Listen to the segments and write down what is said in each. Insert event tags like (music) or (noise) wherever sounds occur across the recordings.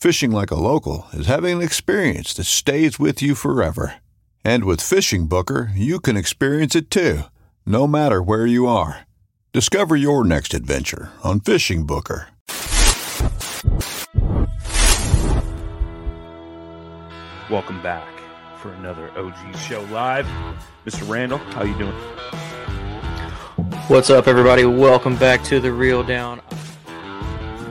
Fishing like a local is having an experience that stays with you forever. And with Fishing Booker, you can experience it too, no matter where you are. Discover your next adventure on Fishing Booker. Welcome back for another OG show live. Mr. Randall, how you doing? What's up, everybody? Welcome back to the Reel Down.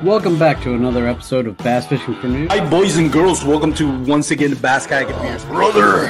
Welcome back to another episode of Bass Fishing for Noobs. Hi, boys and girls. Welcome to once again the Bass Kayak Advance. Brother,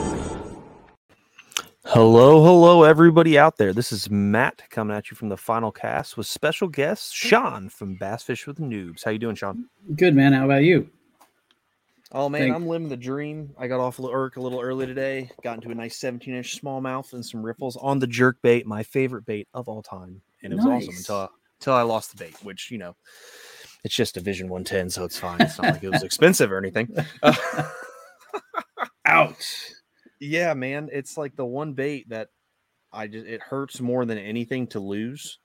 Hello, hello, everybody out there. This is Matt coming at you from the final cast with special guest Sean from Bass Fish with Noobs. How you doing, Sean? Good man. How about you? Oh man, Thank- I'm living the dream. I got off of Irk a little early today. Got into a nice 17 inch smallmouth and some riffles on the jerk bait, my favorite bait of all time. And it was awesome Nice. until until I lost the bait, which you know, it's just a Vision 110, so it's fine. It's not like it was (laughs) expensive or anything. Uh, (laughs) (laughs) Ouch. Yeah, man, it's like the one bait that I just it hurts more than anything to lose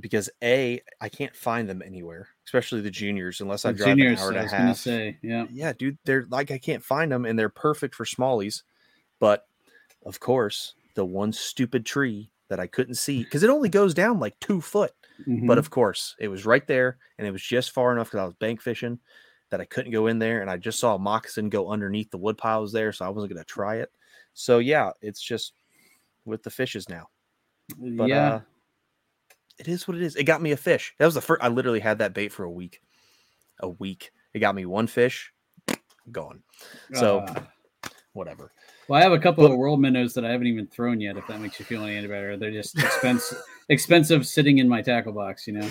because a I can't find them anywhere, especially the juniors, unless I drive juniors, an hour and I a half. say, yeah. yeah, dude, they're like I can't find them, and they're perfect for smallies. But of course, the one stupid tree that I couldn't see because it only goes down like two foot. Mhm. But of course, it was right there, and it was just far enough because I was bank fishing that I couldn't go in there, and I just saw a moccasin go underneath the wood piles there, so I wasn't going to try it. So yeah, it's just with the fishes now. But yeah. uh, it is what it is. It got me a fish. That was the first. I literally had that bait for a week. A week. It got me one fish, gone. So Uh, whatever. Well, I have a couple of world minnows that I haven't even thrown yet. If that makes you feel any better, they're just expensive, (laughs) expensive sitting in my tackle box. You know.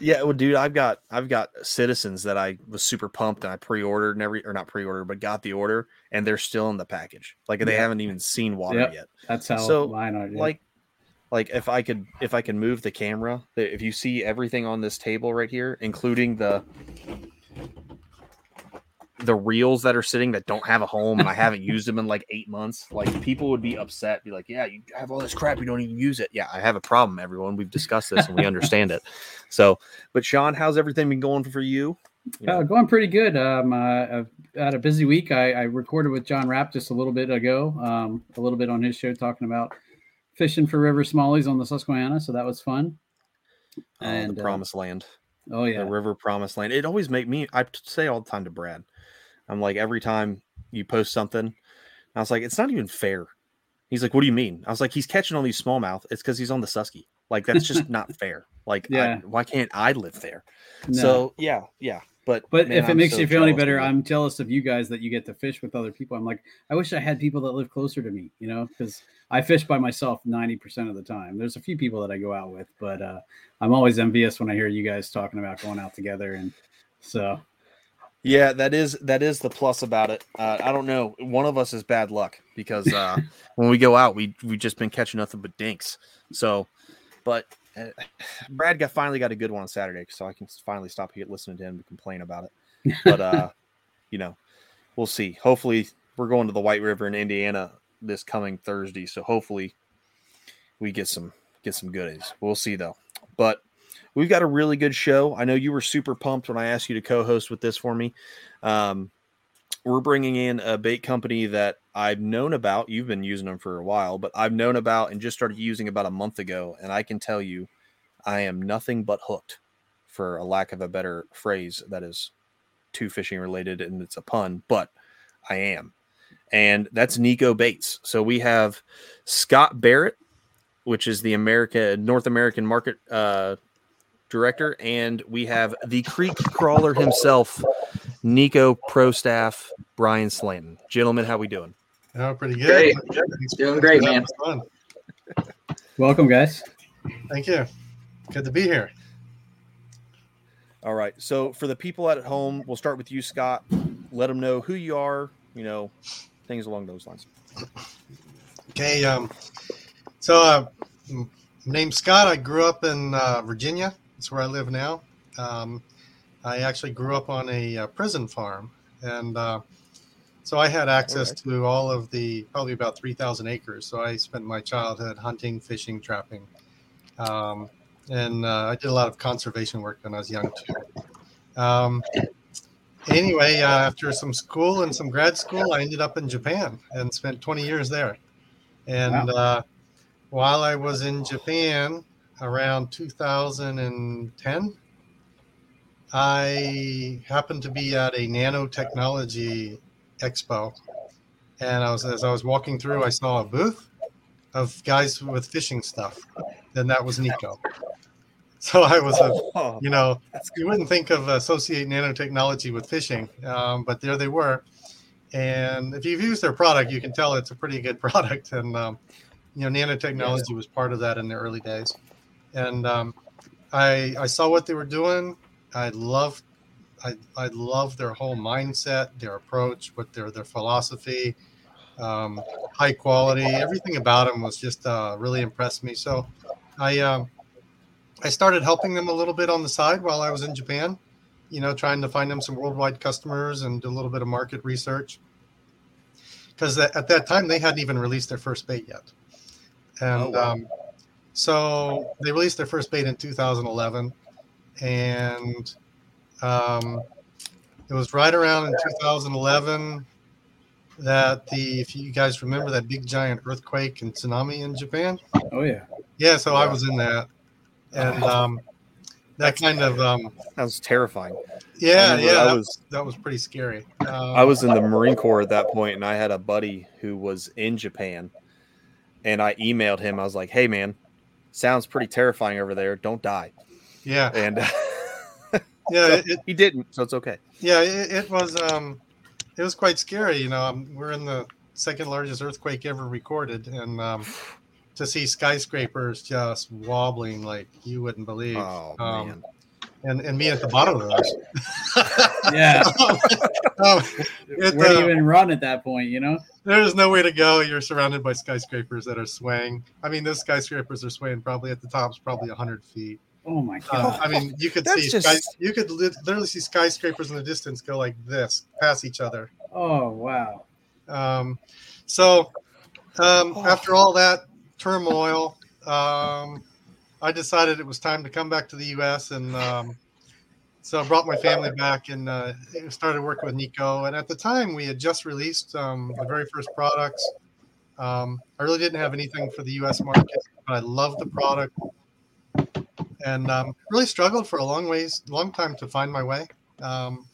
Yeah, well, dude, I've got I've got citizens that I was super pumped and I pre-ordered and every or not pre-ordered, but got the order and they're still in the package. Like they Yeah. haven't even seen water Yep, yet. That's how So, mine are. yeah. Like like if I could if I can move the camera, if you see everything on this table right here, including the the reels that are sitting that don't have a home and I haven't used them in like eight months, like people would be upset, be like, Yeah, you have all this crap, you don't even use it. Yeah, I have a problem, everyone. We've discussed this and we understand it. (laughs) So, but Sean, how's everything been going for you? You Uh, going pretty good. Um, uh, I've had a busy week. I, I recorded with John Rapp just a little bit ago, um, a little bit on his show talking about fishing for river smallies on the Susquehanna. So that was fun. oh, and, the uh, promised land. Oh yeah, the river promised land. It always make me I say all the time to Brad. I'm like every time you post something. I was like, it's not even fair. He's like, what do you mean? I was like, he's catching all these smallmouth. It's because he's on the Susky. Like that's just (laughs) not fair. Like, Yeah. I, why can't I live there? No. So yeah, yeah. But But man, if it I'm makes so you feel any better. I'm jealous of you guys that you get to fish with other people. I'm like, I wish I had people that live closer to me, you know, because I fish by myself 90% of the time. There's a few people that I go out with, but uh, I'm always envious when I hear you guys talking about going out together. And so, Yeah, that is that is the plus about it. Uh, I don't know. One of us is bad luck because uh, (laughs) when we go out, we we just been catching nothing but dinks. So, but uh, (sighs) Brad got finally got a good one on Saturday, so I can finally stop here listening to him complain about it. (laughs) But uh, you know, we'll see. Hopefully, we're going to the White River in Indiana this coming Thursday, so hopefully we get some get some goodies. We'll see though. But we've got a really good show. I know you were super pumped when I asked you to co-host with this for me. Um, we're bringing in a bait company that I've known about. You've been using them for a while, but I've known about and just started using about a month ago. And I can tell you, I am nothing but hooked, for a lack of a better phrase that is too fishing related and it's a pun, but I am. And that's Nikko Baits. So we have Scott Barrett, which is the America North American market uh, director, and we have the creek crawler himself, Nikko Pro Staff Bryan Slanton. Gentlemen, how we doing? Oh, pretty good. Great. Thanks Doing great, man. us on. welcome, guys. Thank you. Good to be here. All right. So for the people at home, we'll start with you, Scott. Let them know who you are. You know, things along those lines. Okay. Um, so, uh, m- name's Scott. I grew up in uh, Virginia. That's where I live now. Um, I actually grew up on a uh, prison farm, and uh, so I had access to all of the probably about three thousand acres. So I spent my childhood hunting, fishing, trapping, um, and uh, I did a lot of conservation work when I was young too. Um, anyway, uh, after some school and some grad school, I ended up in Japan and spent 20 years there. And uh, while I was in Japan around 2010, I happened to be at a nanotechnology expo. And I was, as I was walking through, I saw a booth of guys with fishing stuff. And that was Nikko. So I was, a, you know, you wouldn't think of associate nanotechnology with fishing, um, but there they were. And if you've used their product, you can tell it's a pretty good (laughs) product. And um, you know, nanotechnology was part of that in the early days. And um, I I saw what they were doing. I loved I I loved their whole mindset, their approach, what their their philosophy, um, high quality, everything about them was just uh, really impressed me. So I um, I started helping them a little bit on the side while I was in Japan. You know, trying to find them some worldwide customers and do a little bit of market research. Because at that time they hadn't even released their first bait yet, and um, so they released their first bait in 2011, and um, it was right around in 2011 that the if you guys remember that big giant earthquake and tsunami in Japan. Oh, yeah. Yeah, so I was in that, and um, that kind of um, that was terrifying. Yeah, yeah, that was- was that was pretty scary. Um, I was in the Marine Corps at that point, and I had a buddy who was in Japan, and I emailed him. I was like, "Hey, man, sounds pretty terrifying over there. Don't die." Yeah, and (laughs) yeah, so it, he didn't, so it's okay. yeah, it, it was um, it was quite scary. You know, um, we're in the second largest earthquake ever recorded, and um, to see skyscrapers just wobbling like you wouldn't believe. Oh, um, And, and me at the bottom of those. Yeah. (laughs) um, it, Where do you uh, even run at that point, you know? There's no way to go. You're surrounded by skyscrapers that are swaying. I mean, those skyscrapers are swaying probably at the top's probably 100 feet. Oh my Uh, god! I mean, you could That's see just- sky, you could literally see skyscrapers in the distance go like this, pass each other. Oh wow! Um, so um, after all that turmoil, um, I decided it was time to come back to the U.S. and um, so I brought my family back and uh, started working with Nikko. And at the time, we had just released um, the very first products. Um, I really didn't have anything for the U.S. market, but I loved the product and um, really struggled for a long ways, long time to find my way. Um,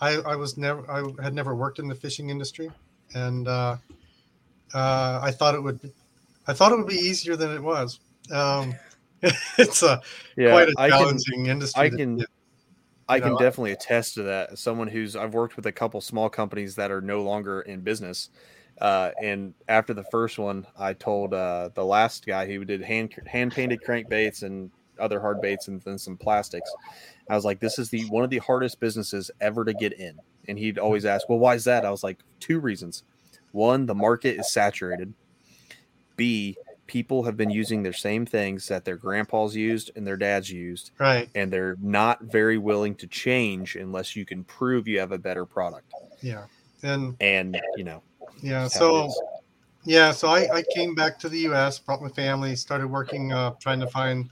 I, I was never I had never worked in the fishing industry, and uh, uh, I thought it would I thought it would be easier than it was. Um, (laughs) it's a Yeah, quite a I can- challenging industry. I can- get. I can know, definitely attest to that. As someone who's I've worked with a couple small companies that are no longer in business. Uh, and after the first one, I told uh, the last guy who did hand hand painted crankbaits and other hard baits and then some plastics. I was like, "This is the one of the hardest businesses ever to get in." And he'd always ask, "Well, why is that?" I was like, two reasons. One, the market is saturated. B, people have been using their same things that their grandpas used and their dads used Right. and they're not very willing to change unless you can prove you have a better product. Yeah. And And you know, yeah, that's how it so yeah, so I, I came back to the U.S., brought my family, started working, uh, trying to find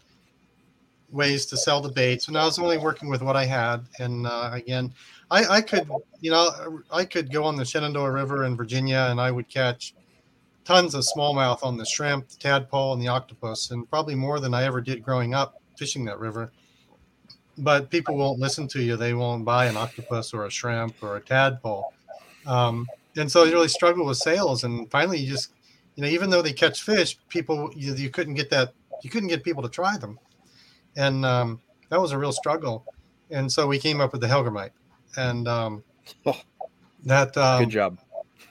ways to sell the baits. And I was only working with what I had. And uh, again, I, I could, you know, I could go on the Shenandoah River in Virginia, and I would catch tons of smallmouth on the shrimp, the tadpole, and the octopus, and probably more than I ever did growing up fishing that river. But people won't listen to you. They won't buy an octopus or a shrimp or a tadpole. Um, and so you really struggle with sales. And finally, you just, you know, even though they catch fish, people, you, you couldn't get that, you couldn't get people to try them. And um, that was a real struggle. And so we came up with the Hellgrammite. And um, that, um, good job.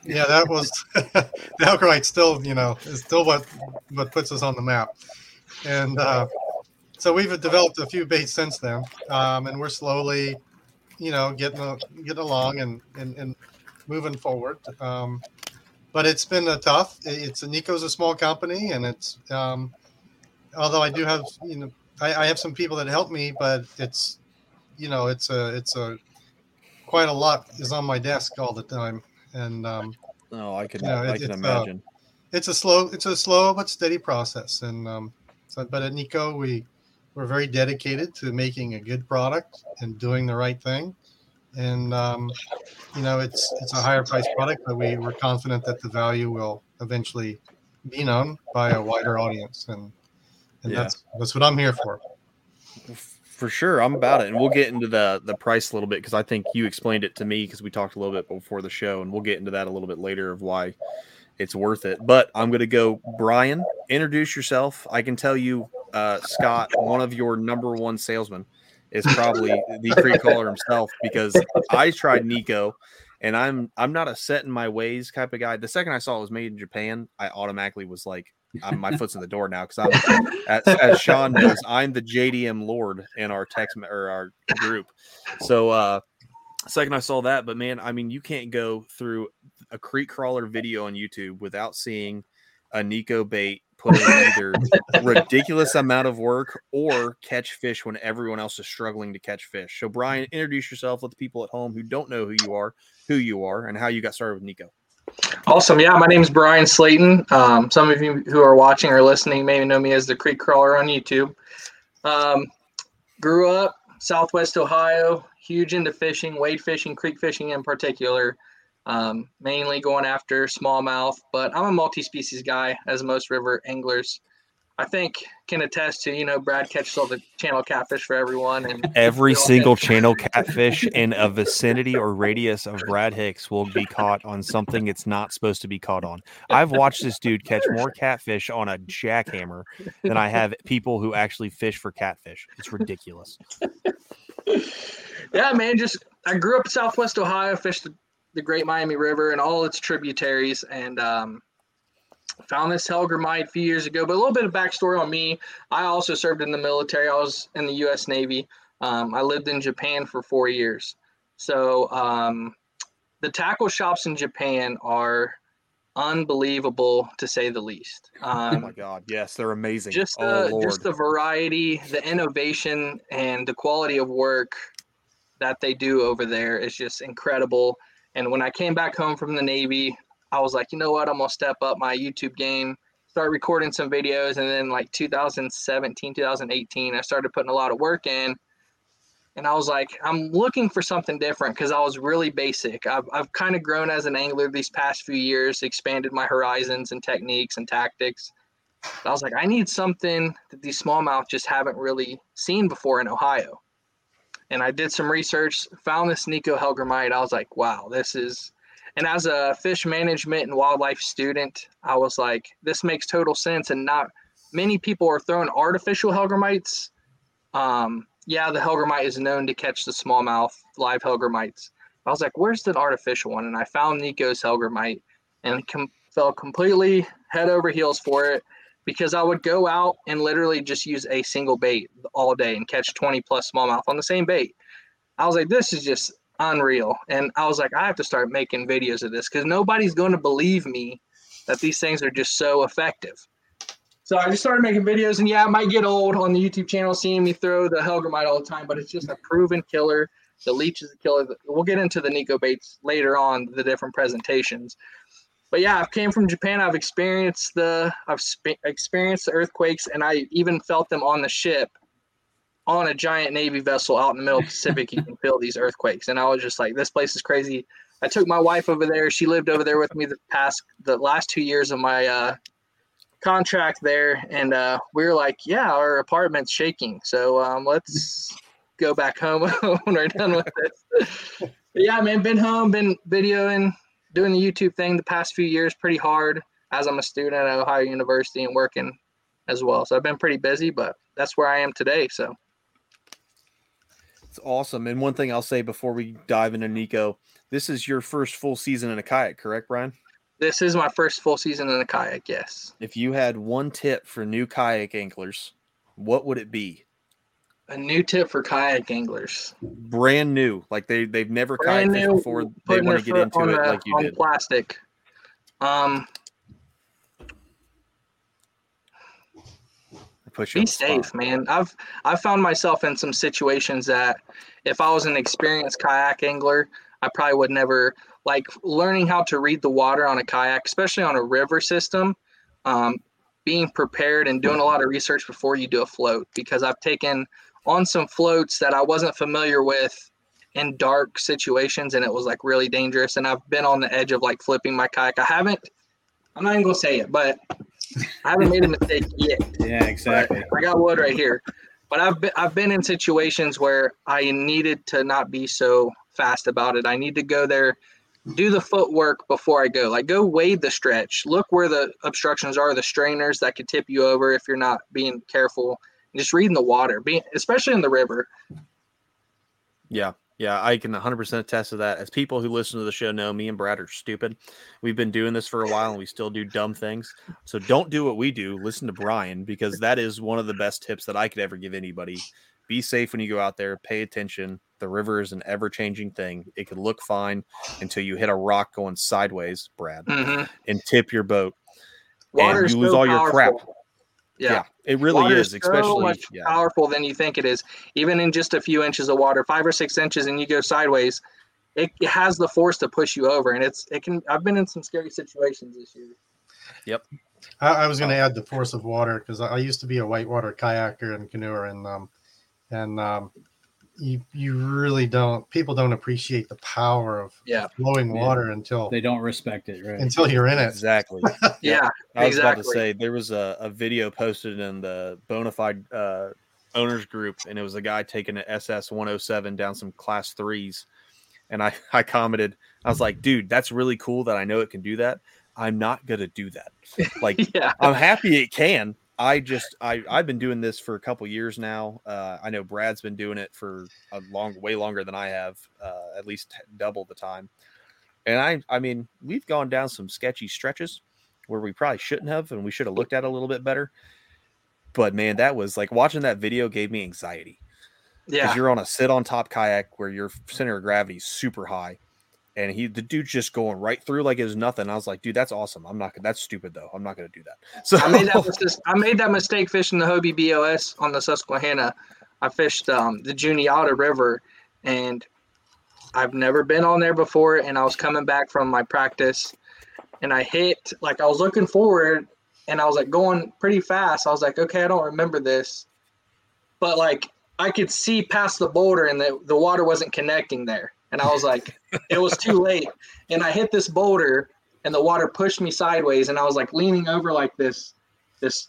Yeah, that was (laughs) the Hellgrammite. Still, you know, is still what what puts us on the map. And uh, so we've developed a few baits since then, um, and we're slowly, you know, getting a, getting along and, and and moving forward. Um, but it's been a tough. It's Nikko's a small company, and it's um, although I do have you know I, I have some people that help me, but it's you know it's a it's a quite a lot is on my desk all the time, and um, Oh, I can you know, I can uh, imagine. it's a slow it's a slow but steady process. And um so but at Nikko we we're very dedicated to making a good product and doing the right thing. And um you know it's it's a higher price product but we we're confident that the value will eventually be known by a wider audience. And and Yeah. that's that's what i'm here for For sure, I'm about it, and we'll get into the the price a little bit because I think you explained it to me because we talked a little bit before the show, and we'll get into that a little bit later of why it's worth it. But I'm going to go, Bryan. Introduce yourself. I can tell you, uh, Scott, one of your number one salesmen is probably (laughs) the creek crawler himself because I tried Nikko, and I'm I'm not a set in my ways type of guy. The second I saw it was made in Japan, I automatically was like, I'm, my foot's in the door now because I'm as, as Sean knows, I'm the JDM Lord in our text or our group. So uh second I saw that, but man, I mean, you can't go through a creek crawler video on YouTube without seeing a Nikko bait put in either ridiculous amount of work or catch fish when everyone else is struggling to catch fish. So Bryan, introduce yourself. Let the people at home who don't know who you are, who you are, and how you got started with Nikko. Awesome. Yeah, my name is Bryan Slanton. Um, some of you who are watching or listening may know me as the Creek Crawler on YouTube. Um, grew up Southwest Ohio, huge into fishing, wade fishing, creek fishing in particular. Um, mainly going after smallmouth, but I'm a multi-species guy, as most river anglers. I think can attest to. You know, Brad catches all the channel catfish for everyone, and (laughs) Every single channel catfish in a vicinity or radius of Brad Hicks will be caught on something it's not supposed to be caught on. I've watched this dude catch more catfish on a jackhammer than I have people who actually fish for catfish. It's ridiculous. yeah, man. Just I grew up in Southwest Ohio, fished the, the Great Miami River and all its tributaries, and um, found this Hellgrammite a few years ago. But a little bit of backstory on me: I also served in the military. I was in the U.S. Navy. Um, I lived in Japan for four years. So um, the tackle shops in Japan are unbelievable to say the least. oh Um, my god, yes, they're amazing. just oh the lord. just the variety, the innovation, and the quality of work that they do over there is just incredible. And when I came back home from the Navy, I was like, you know what, I'm gonna step up my YouTube game, start recording some videos, and then like 2017, 2018, I started putting a lot of work in. And I was like, I'm looking for something different because I was really basic. I've, I've kind of grown as an angler these past few years, expanded my horizons and techniques and tactics. I was like, I need something that these smallmouth just haven't really seen before in Ohio. and I did some research, found this Nikko Hellgrammite. I was like, wow, this is. And as a fish management and wildlife student, I was like, this makes total sense. And not many people are throwing artificial Hellgrammites. Um, yeah, the Hellgrammite is known to catch the smallmouth live Hellgrammites. I was like, where's the artificial one? And I found Nikko's Hellgrammite and com- fell completely head over heels for it because I would go out and literally just use a single bait all day and catch 20 plus smallmouth on the same bait. I was like, this is just unreal. And I was like, I have to start making videos of this because nobody's going to believe me that these things are just so effective. So I just started making videos, and yeah, it might get old on the YouTube channel seeing me throw the Hellgrammite all the time, but it's just a proven killer. The leech is a killer. We'll get into the Nikko baits later on, the different presentations but yeah, I came from Japan. I've experienced the I've sp- experienced the earthquakes, and I even felt them on the ship, on a giant Navy vessel out in the middle of the Pacific. you can feel these earthquakes, and I was just like, this place is crazy. I took my wife over there. She lived over there with me the past the last two years of my uh, contract there, and uh, we were like, yeah, our apartment's shaking, so um, let's go back home (laughs) when we're done with this. Yeah, man, been home, been videoing doing the YouTube thing the past few years pretty hard as I'm a student at Ohio University and working as well. So I've been pretty busy, but that's where I am today. So it's awesome. And one thing I'll say before we dive into Nikko, this is your first full season in a kayak, correct, Bryan? This is my first full season in a kayak, yes. If you had one tip for new kayak anglers, what would it be? A new tip for kayak anglers. Brand new, like they they've never kayak fished before. They want to get into it like you on did. Plastic. Um. Put you Be safe, man. I've I've found myself in some situations that if I was an experienced kayak angler, I probably would never like learning how to read the water on a kayak, especially on a river system. Um, being prepared and doing a lot of research before you do a float because I've taken on some floats that I wasn't familiar with in dark situations and it was like really dangerous and I've been on the edge of like flipping my kayak. I haven't I'm not even gonna say it, but I haven't made a mistake yet. Yeah, exactly. I got wood right here. But I've been I've been in situations where I needed to not be so fast about it. I need to go there, do the footwork before I go. Like go wade the stretch. Look where the obstructions are, the strainers that could tip you over if you're not being careful just reading the water, being especially in the river. Yeah, yeah, I can 100% attest to that. As people who listen to the show know, me and Brad are stupid. We've been doing this for a while and we still do dumb things. So don't do what we do. Listen to Bryan because that is one of the best tips that I could ever give anybody. Be safe when you go out there, pay attention. The river is an ever changing thing. It could look fine until you hit a rock going sideways, Brad, mm-hmm. and tip your boat. Water and you lose so all your crap. Yeah. yeah. it really water is, especially so much yeah. powerful than you think it is. Even in just a few inches of water, five or six inches, and you go sideways, it, it has the force to push you over. And it's it can. I've been in some scary situations this year. Yep. I, I was going to add the force of water because I, I used to be a whitewater kayaker and canoer, and um, and um, you you really don't people don't appreciate the power of yeah. flowing water until they don't respect it right. until you're in it. Exactly. (laughs) Yeah. I was exactly. about to say there was a, a video posted in the bonafide uh, owners group and it was a guy taking an ss 107 down some class threes. And i (laughs) i commented i was like dude that's really cool that i know it can do that. I'm not gonna do that. (laughs) Like yeah. i'm happy it can I just I I've been doing this for a couple years now. Uh, I know Brad's been doing it for a long, way longer than I have, uh, at least double the time. And I I mean we've gone down some sketchy stretches where we probably shouldn't have, and we should have looked at it a little bit better. But man, that was like watching that video gave me anxiety. Yeah, because you're on a sit on top kayak where your center of gravity is super high, and he the dude's just going right through like it was nothing. I was like, dude, that's awesome. I'm not that's stupid though. I'm not gonna do that. (laughs) So I made that mistake, I made that mistake fishing the Hobie BOS on the Susquehanna. I fished um, the Juniata River, and I've never been on there before. And I was coming back from my practice, and I hit like I was looking forward, and I was like going pretty fast. I was like, okay, I don't remember this, but like I could see past the boulder, and the the water wasn't connecting there and I was like, it was too late. And I hit this boulder, and the water pushed me sideways, and I was like leaning over like this, this,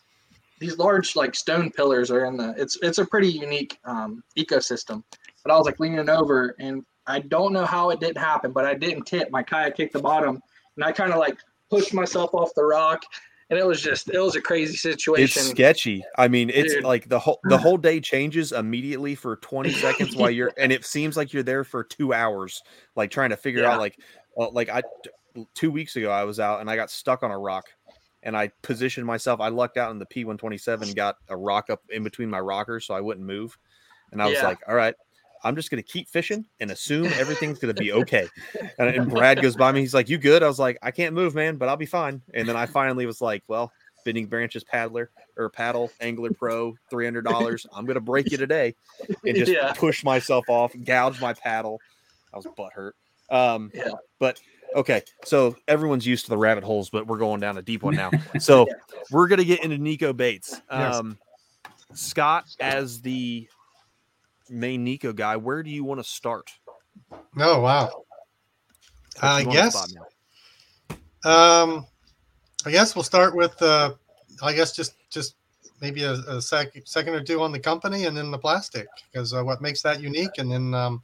these large like stone pillars are in the. It's it's a pretty unique um, ecosystem. but I was like leaning over, and I don't know how it didn't happen, but I didn't tip. My kayak kicked the bottom, and I kind of like pushed myself off the rock, and it was just it was a crazy situation. It's sketchy. I mean, it's Dude. like the whole the whole day changes immediately for 20 (laughs) seconds while you're and it seems like you're there for 2 hours like trying to figure Yeah. out like well, like I 2 weeks ago I was out and I got stuck on a rock and I positioned myself. I lucked out in the P127 got a rock up in between my rockers so I wouldn't move. And I was Yeah. like, "All right, I'm just going to keep fishing and assume everything's going to be okay." (laughs) And, and Brad goes by me. He's like, "You good?" I was like, "I can't move, man, but I'll be fine." And then I finally was like, "Well, Bending Branches paddler or paddle angler pro, three hundred dollars. I'm gonna break you today," and just Yeah. push myself off, gouge my paddle. I was butt hurt. Um, Yeah. but okay, so everyone's used to the rabbit holes, but we're going down a deep one now. (laughs) So we're gonna get into Nikko Baits. Yes. Um, Scott, as the main Nikko guy, where do you want to start? Oh wow. I you on the guess. Um, I guess we'll start with uh, I guess just just maybe a, a sec, second or two on the company and then the plastic because uh, what makes that unique and then um,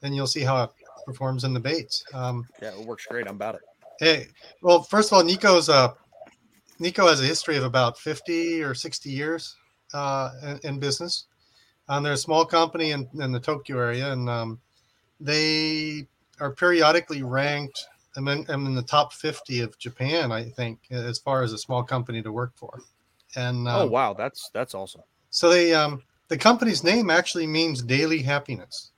then you'll see how it performs in the baits. Um, Yeah, it works great. I'm about it. Hey, well, first of all, Nikko's uh, Nikko has a history of about fifty or sixty years uh, in, in business. Um, they're a small company in, in the Tokyo area, and um, they are periodically ranked. I'm in, I'm in the top fifty of Japan, I think, as far as a small company to work for. And oh um, wow, that's that's awesome. so they um, the company's name actually means daily happiness,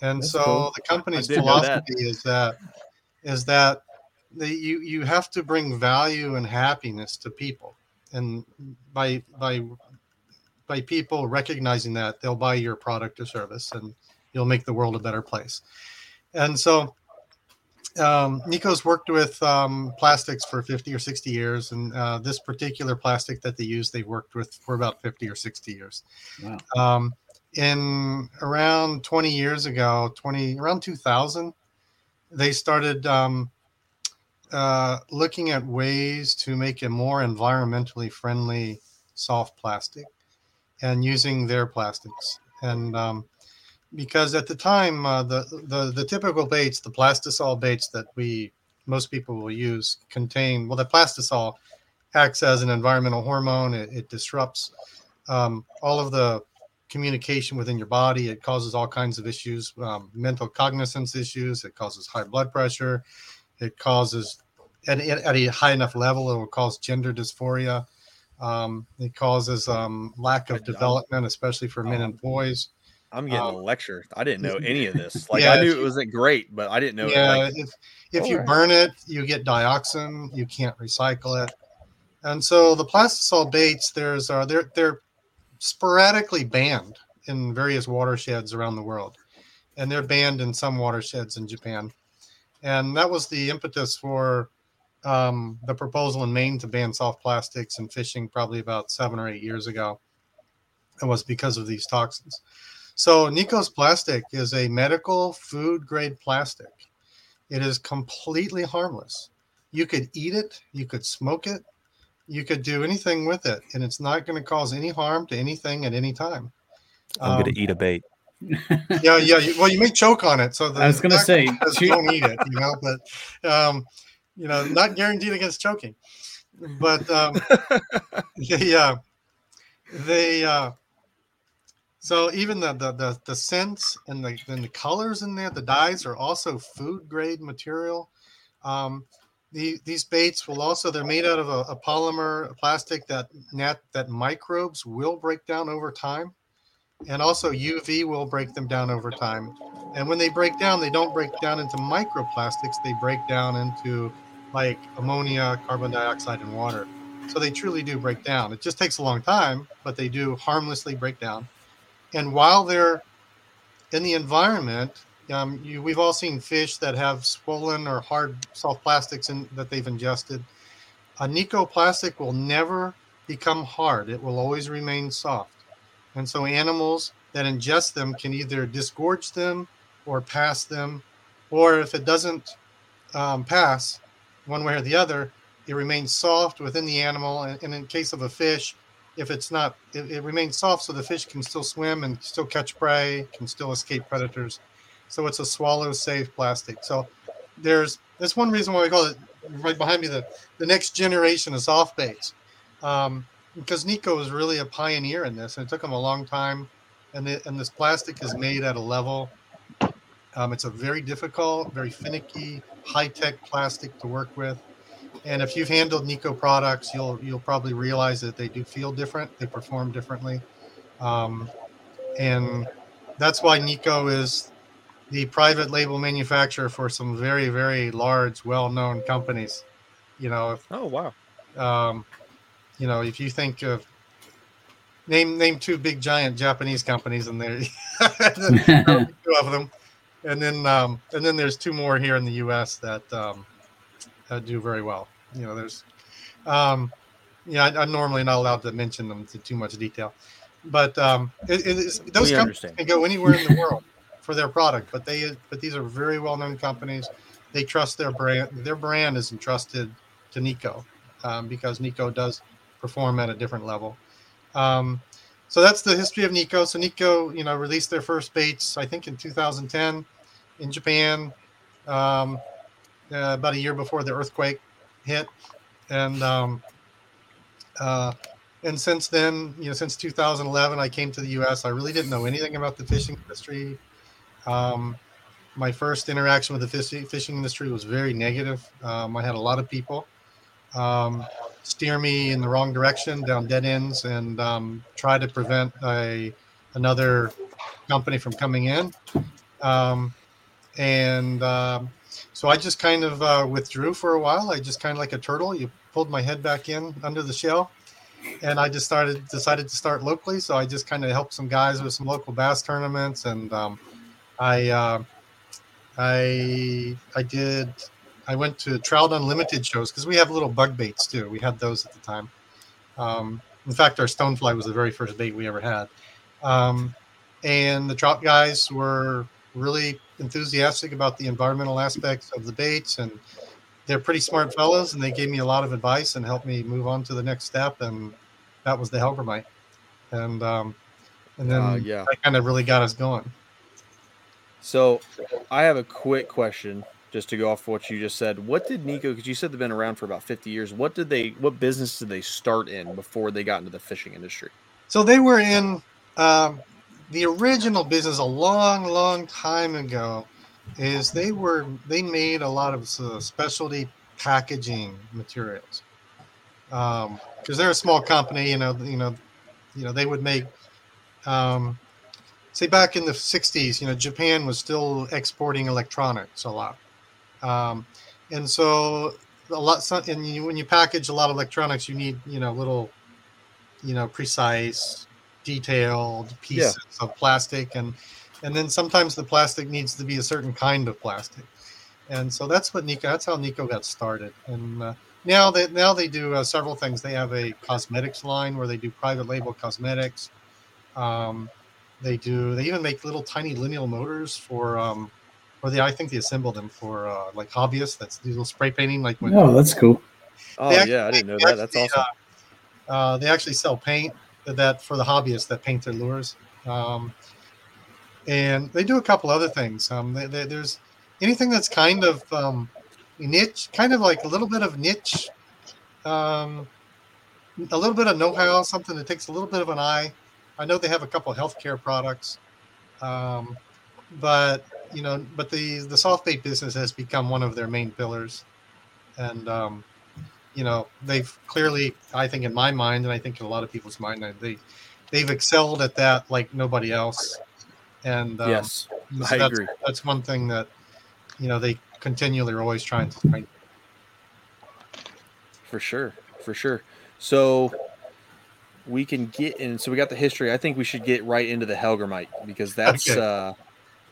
and That's so cool. the company's know that. philosophy is that is that the, you you have to bring value and happiness to people, and by by by people recognizing that they'll buy your product or service, and you'll make the world a better place. And so um, Nikko's worked with um, plastics for 50 or 60 years, and uh, this particular plastic that they use, they've worked with for about 50 or 60 years. Wow. Um, in around 20 years ago, 20 around 2000, they started um, uh, looking at ways to make a more environmentally friendly soft plastic and using their plastics. And um, because at the time, uh, the, the the typical baits, the plastisol baits that we most people will use, contain well, the plastisol acts as an environmental hormone. It, it disrupts um, all of the communication within your body. It causes all kinds of issues, um, mental cognizance issues. It causes high blood pressure. It causes at, at a high enough level, it will cause gender dysphoria. Um, it causes um, lack of development, especially for men and boys. I'm getting Um, a lecture. I didn't know (laughs) any of this. Like yeah, I knew it wasn't great, but I didn't know. yeah, Like, if, if you Alright. burn it, you get dioxin. You can't recycle it, and so the plastisol baits there's uh, they're they're sporadically banned in various watersheds around the world, and they're banned in some watersheds in Japan, and that was the impetus for um, the proposal in Maine to ban soft plastics and fishing probably about seven or eight years ago. It was because of these toxins. So Nikko's plastic is a medical food grade plastic. It is completely harmless. You could eat it, you could smoke it, you could do anything with it, and it's not going to cause any harm to anything at any time. I'm Um, gonna eat a bait. yeah, yeah. Well, you may choke on it. So the I was gonna say, says chew- don't eat it, you know, but um, you know, not guaranteed against choking. But um, (laughs) they uh, they uh, so even the the the, the scents and the and the colors in there, the dyes are also food grade material. Um, the, these baits will also they're made out of a, a polymer a plastic that nat, that microbes will break down over time and also UV will break them down over time. And when they break down, they don't break down into microplastics, they break down into like ammonia, carbon dioxide, and water. So they truly do break down. It just takes a long time, but they do harmlessly break down. And while they're in the environment, um, you, we've all seen fish that have swollen or hard soft plastics in, that they've ingested. A Nikko plastic will never become hard, it will always remain soft. And so animals that ingest them can either disgorge them or pass them, or if it doesn't um, pass one way or the other, it remains soft within the animal. And, and in case of a fish, if it's not, it, it remains soft so the fish can still swim and still catch prey, can still escape predators. So it's a swallow safe plastic. So there's that's one reason why we call it right behind me the the next generation of soft baits. Um, because Nikko was really a pioneer in this, and it took him a long time. And the, and this plastic is made at a level. Um, it's a very difficult, very finicky, high tech plastic to work with. And if you've handled Nikko products, you'll you'll probably realize that they do feel different. They perform differently, um, and that's why Nikko is the private label manufacturer for some very very large, well known companies. You know. If, oh wow. Um, you know, if you think of name name two big giant Japanese companies, and there (laughs) two of them, and then um, and then there's two more here in the U.S. that um, that do very well. You know, there's, um, yeah, I, am normally not allowed to mention them to too much detail, but um, it, those we companies understand. can go anywhere in the world for their product, but they but these are very well known companies. They trust their brand. Their brand is entrusted to Nikko um, because Nikko does perform at a different level. Um, so that's the history of Nikko. So Nikko, you know, released their first baits, I think, in 2010 in Japan, um, uh, about a year before the earthquake hit, and um, uh, and since then, you know, since 2011, I came to the U.S. I really didn't know anything about the fishing industry. Um, my first interaction with the fishing industry was very negative. Um, I had a lot of people um, steer me in the wrong direction down dead ends and um, try to prevent a another company from coming in. Um, and um, so I just kind of uh, withdrew for a while. I just kind of like a turtle. You pulled my head back in under the shell, and I just started decided to start locally. So I just kind of helped some guys with some local bass tournaments, and um, I uh, I I did I went to Trout Unlimited shows because we have little bug baits too. We had those at the time. Um, in fact, our stonefly was the very first bait we ever had. Um, and the trout guys were really enthusiastic about the environmental aspects of the baits and they're pretty smart fellows and they gave me a lot of advice and helped me move on to the next step and that was the Hellgrammite and um, and then uh, yeah that kind of really got us going so i have a quick question just to go off what you just said what did Nikko because you said they've been around for about 50 years what did they what business did they start in before they got into the fishing industry so they were in um, the original business a long, long time ago is they were they made a lot of uh, specialty packaging materials because um, they're a small company. You know, you know, you know they would make. Um, say back in the 60s you know japan was still exporting electronics a lot um, and so a lot and you, when you package a lot of electronics you need you know little you know precise detailed pieces yeah. of plastic and and then sometimes the plastic needs to be a certain kind of plastic. And so that's what Nikko that's how Nikko got started. And uh, now they now they do uh, several things. They have a cosmetics line where they do private label cosmetics. Um, they do they even make little tiny lineal motors for um, or they i think they assemble them for uh, like hobbyists that's little spray painting like when oh that's cool oh yeah i didn't know that that's awesome uh, uh, they actually sell paint that for the hobbyists that paint their lures. Um, and they do a couple other things. Um, they, they, there's anything that's kind of um, niche, kind of like a little bit of niche, um, a little bit of know-how, something that takes a little bit of an eye. I know they have a couple of healthcare products, um, but you know, but the the soft bait business has become one of their main pillars, and um, you know they've clearly i think in my mind and i think in a lot of people's mind they they've excelled at that like nobody else. And um, yes so i that's, agree. that's one thing that you know they continually are always trying to find. For sure for sure. So we can get in so we got the history. I think we should get right into the hellgrammite because that's okay. uh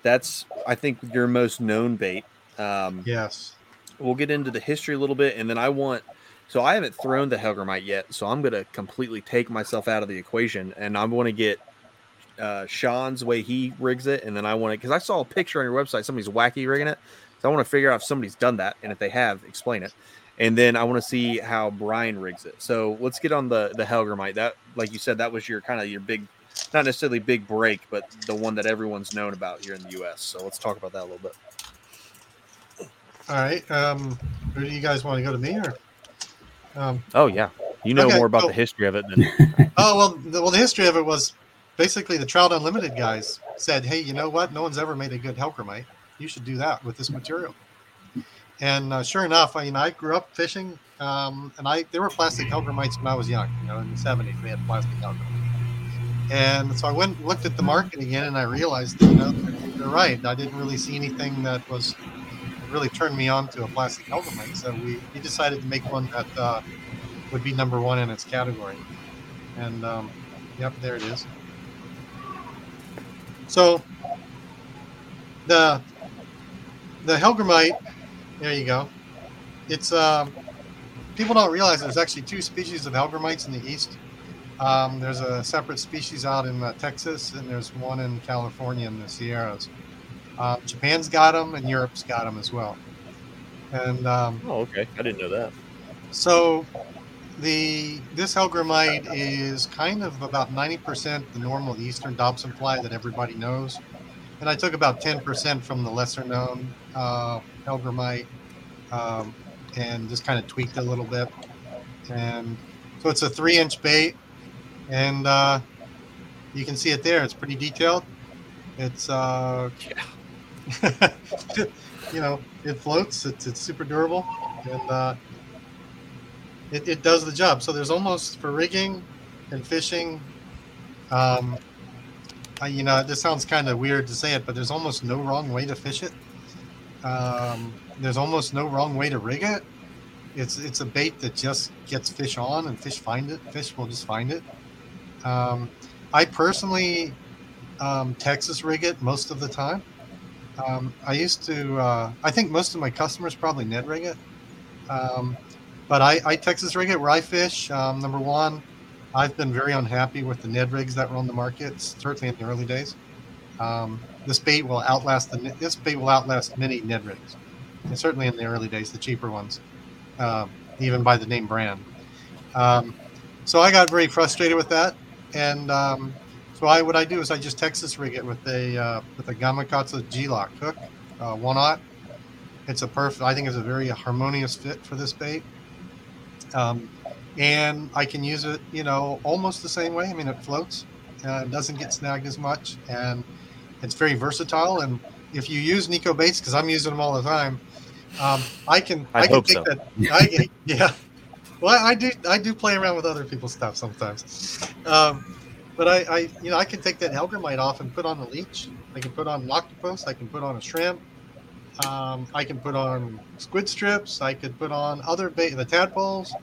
that's i think your most known bait um yes we'll get into the history a little bit and then i want so I haven't thrown the Hellgrammite yet, so I'm going to completely take myself out of the equation, and I want to get uh, Sean's way he rigs it, and then I want to because I saw a picture on your website, somebody's wacky rigging it, so I want to figure out if somebody's done that, and if they have, explain it. and then I want to see how Brian rigs it. So let's get on the the Hellgrammite. That, like you said, that was your kind of your big, not necessarily big break, but the one that everyone's known about here in the U.S. So let's talk about that a little bit. All right. Um, who do you guys want to go to me or? Um, oh yeah, you know okay, more about so- the history of it than (laughs) oh well, the, well the history of it was basically the Trout Unlimited guys said, "Hey, you know what? No one's ever made a good Hellgrammite. You should do that with this material." And uh, sure enough, I mean, I grew up fishing, um, and I there were plastic Hellgrammites when I was young. You know, in the '70s, we had plastic Hellgrammite. And so I went and looked at the market again, and I realized, you know, they're, they're right. I didn't really see anything that was really turned me on to a plastic Hellgrammite. So we, we decided to make one that uh, would be number one in its category. And um, yep, there it is. So the the Hellgrammite, there you go. It's um, people don't realize there's actually two species of Hellgrammites in the east. Um, there's a separate species out in uh, Texas, and there's one in California in the Sierras. Uh, Japan's got them, and Europe's got them as well. And um, oh, okay, I didn't know that. so the this Hellgrammite is kind of about 90% the normal eastern Dobson fly that everybody knows. And I took about 10% from the lesser known uh, Hellgrammite um, and just kind of tweaked it a little bit. And so it's a three inch bait. And uh, you can see it there. It's pretty detailed. It's, uh, (laughs) you know, it floats. It's, it's super durable. And, uh, it, it does the job. So there's almost for rigging and fishing. Um, I, you know, this sounds kind of weird to say it, but there's almost no wrong way to fish it. Um, there's almost no wrong way to rig it. It's it's a bait that just gets fish on, and fish find it. Fish will just find it. Um, I personally um, Texas rig it most of the time. Um, I used to. Uh, I think most of my customers probably Ned rig it. Um, but I, I Texas rig it where I fish. Um, number one, I've been very unhappy with the Ned rigs that were on the market, certainly in the early days. Um, this bait will outlast the this bait will outlast many Ned rigs, and certainly in the early days, the cheaper ones, um, even by the name brand. Um, so I got very frustrated with that, and um, so I what I do is I just Texas rig it with a uh, with a Gamakatsu G Lock hook, uh, one aught. It's a perfect. I think it's a very harmonious fit for this bait. Um, and I can use it, you know, almost the same way. I mean, it floats, uh, it doesn't get snagged as much, and it's very versatile. And if you use Nikko baits, because I'm using them all the time, um, I can I I, can hope take so. that. I, (laughs) yeah, well, I do I do play around with other people's stuff sometimes, um, but I, I you know I can take that Hellgrammite off and put on a leech. I can put on an octopus. I can put on a shrimp. Um, I can put on squid strips. I could put on other bait, the tadpoles,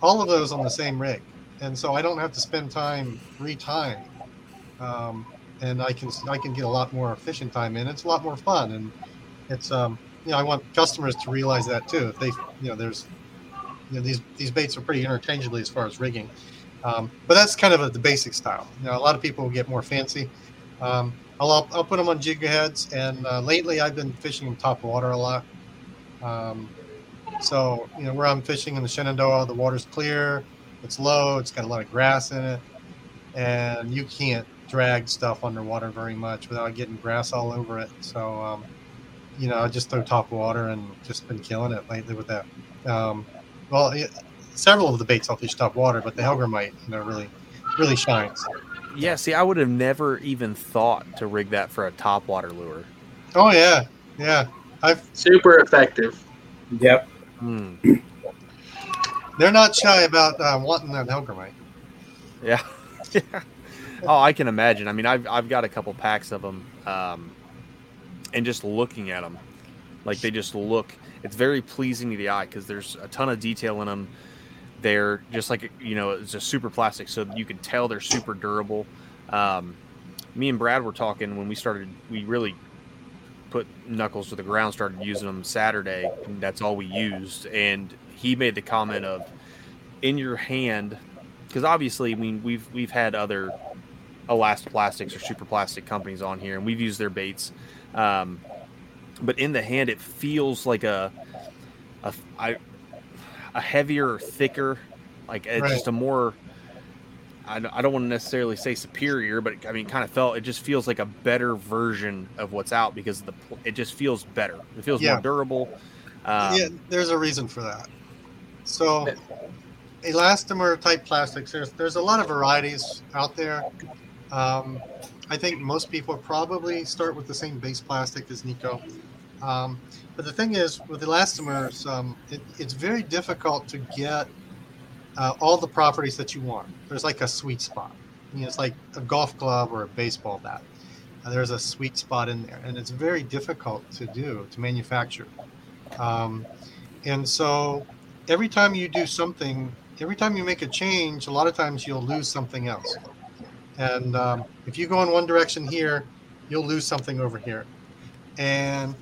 all of those on the same rig, and so I don't have to spend time retying. Um, and I can I can get a lot more fishing time in. It's a lot more fun, and it's um you know I want customers to realize that too. If they you know there's you know these these baits are pretty interchangeably as far as rigging, um, but that's kind of a, the basic style. You know a lot of people get more fancy. Um, I'll, I'll put them on jig heads, and uh, lately I've been fishing them top water a lot. Um, so you know where I'm fishing in the Shenandoah, the water's clear, it's low, it's got a lot of grass in it, and you can't drag stuff underwater very much without getting grass all over it. So um, you know I just throw top water and just been killing it lately with that. Um, well, it, several of the baits I'll fish top water, but the Hellgrammite, you know, really really shines. Yeah, see, I would have never even thought to rig that for a top water lure. Oh yeah, yeah. I've super effective. Yep. Hmm. (clears throat) They're not shy about uh, wanting that Hellgrammite. Yeah. (laughs) oh, I can imagine. I mean, I've I've got a couple packs of them, um, and just looking at them, like they just look. It's very pleasing to the eye because there's a ton of detail in them. They're just like you know, it's a super plastic, so you can tell they're super durable. Um, me and Brad were talking when we started. We really put knuckles to the ground. Started using them Saturday. That's all we used, and he made the comment of in your hand because obviously, I mean, we've we've had other elastoplastics or super plastic companies on here, and we've used their baits. Um, but in the hand, it feels like a, a I, a heavier, thicker, like it's Right. just a more. I don't, I don't want to necessarily say superior, but I mean, kind of felt it just feels like a better version of what's out because the it just feels better. It feels Yeah. more durable. Um, yeah, there's a reason for that. So, elastomer type plastics. There's there's a lot of varieties out there. Um, I think most people probably start with the same base plastic as Nikko. Um, but the thing is, with elastomers, um, it, it's very difficult to get uh, all the properties that you want. There's like a sweet spot. You know, it's like a golf glove or a baseball bat. Uh, there's a sweet spot in there, and it's very difficult to do to manufacture. Um, and so, every time you do something, every time you make a change, a lot of times you'll lose something else. And um, if you go in one direction here, you'll lose something over here. And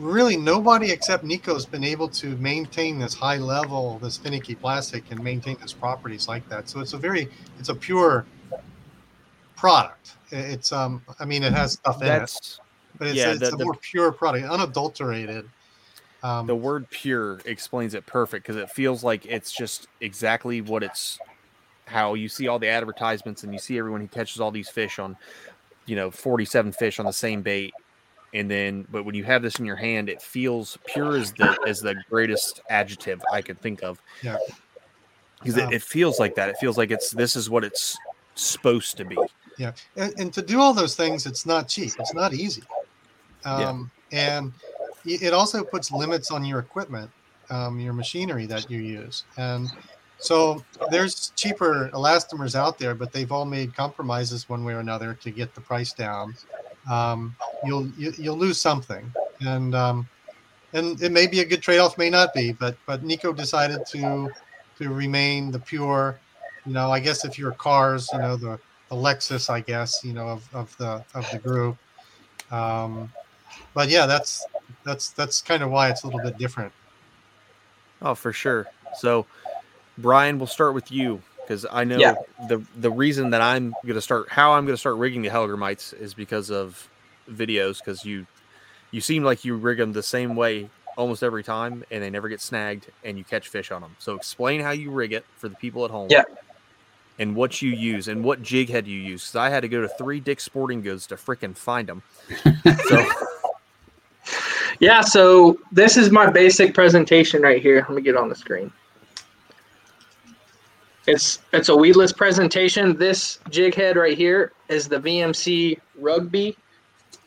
really, nobody except Nikko has been able to maintain this high level, this finicky plastic, and maintain its properties like that. So it's a very, it's a pure product. It's um, I mean, it has stuff in it, but it's, yeah, it's the- a the- more pure product, unadulterated. Um, the word pure explains it perfect because it feels like it's just exactly what it's how you see all the advertisements and you see everyone who catches all these fish on you know 47 fish on the same bait and then but when you have this in your hand it feels pure as the as the greatest adjective i could think of Yeah. because it, Um, it feels like that it feels like it's this is what it's supposed to be Yeah, and, and to do all those things, it's not cheap. It's not easy. Um, And it also puts limits on your equipment, um, your machinery that you use. And so there's cheaper elastomers out there, but they've all made compromises one way or another to get the price down. Um, you'll you, you'll lose something, and um, and it may be a good trade-off, may not be. But but Nikko decided to to remain the pure. You know, I guess if you're cars, you know the the Lexus, I guess, you know, of, of the of the group. Um, but yeah, that's that's that's kind of why it's a little bit different. Oh, for sure. So, Bryan, we'll start with you because I know Yeah. the the reason that I'm going to start how I'm going to start rigging the Hellgrammites is because of videos. Because you you seem like you rig them the same way almost every time, and they never get snagged, and you catch fish on them. So, explain how you rig it for the people at home. Yeah. And what you use and what jig head you use. Because I had to go to three Dick Sporting Goods to freaking find them. so, (laughs) Yeah, so this is my basic presentation right here. Let me get on the screen. It's it's a weedless presentation. This jig head right here is the VMC Rugby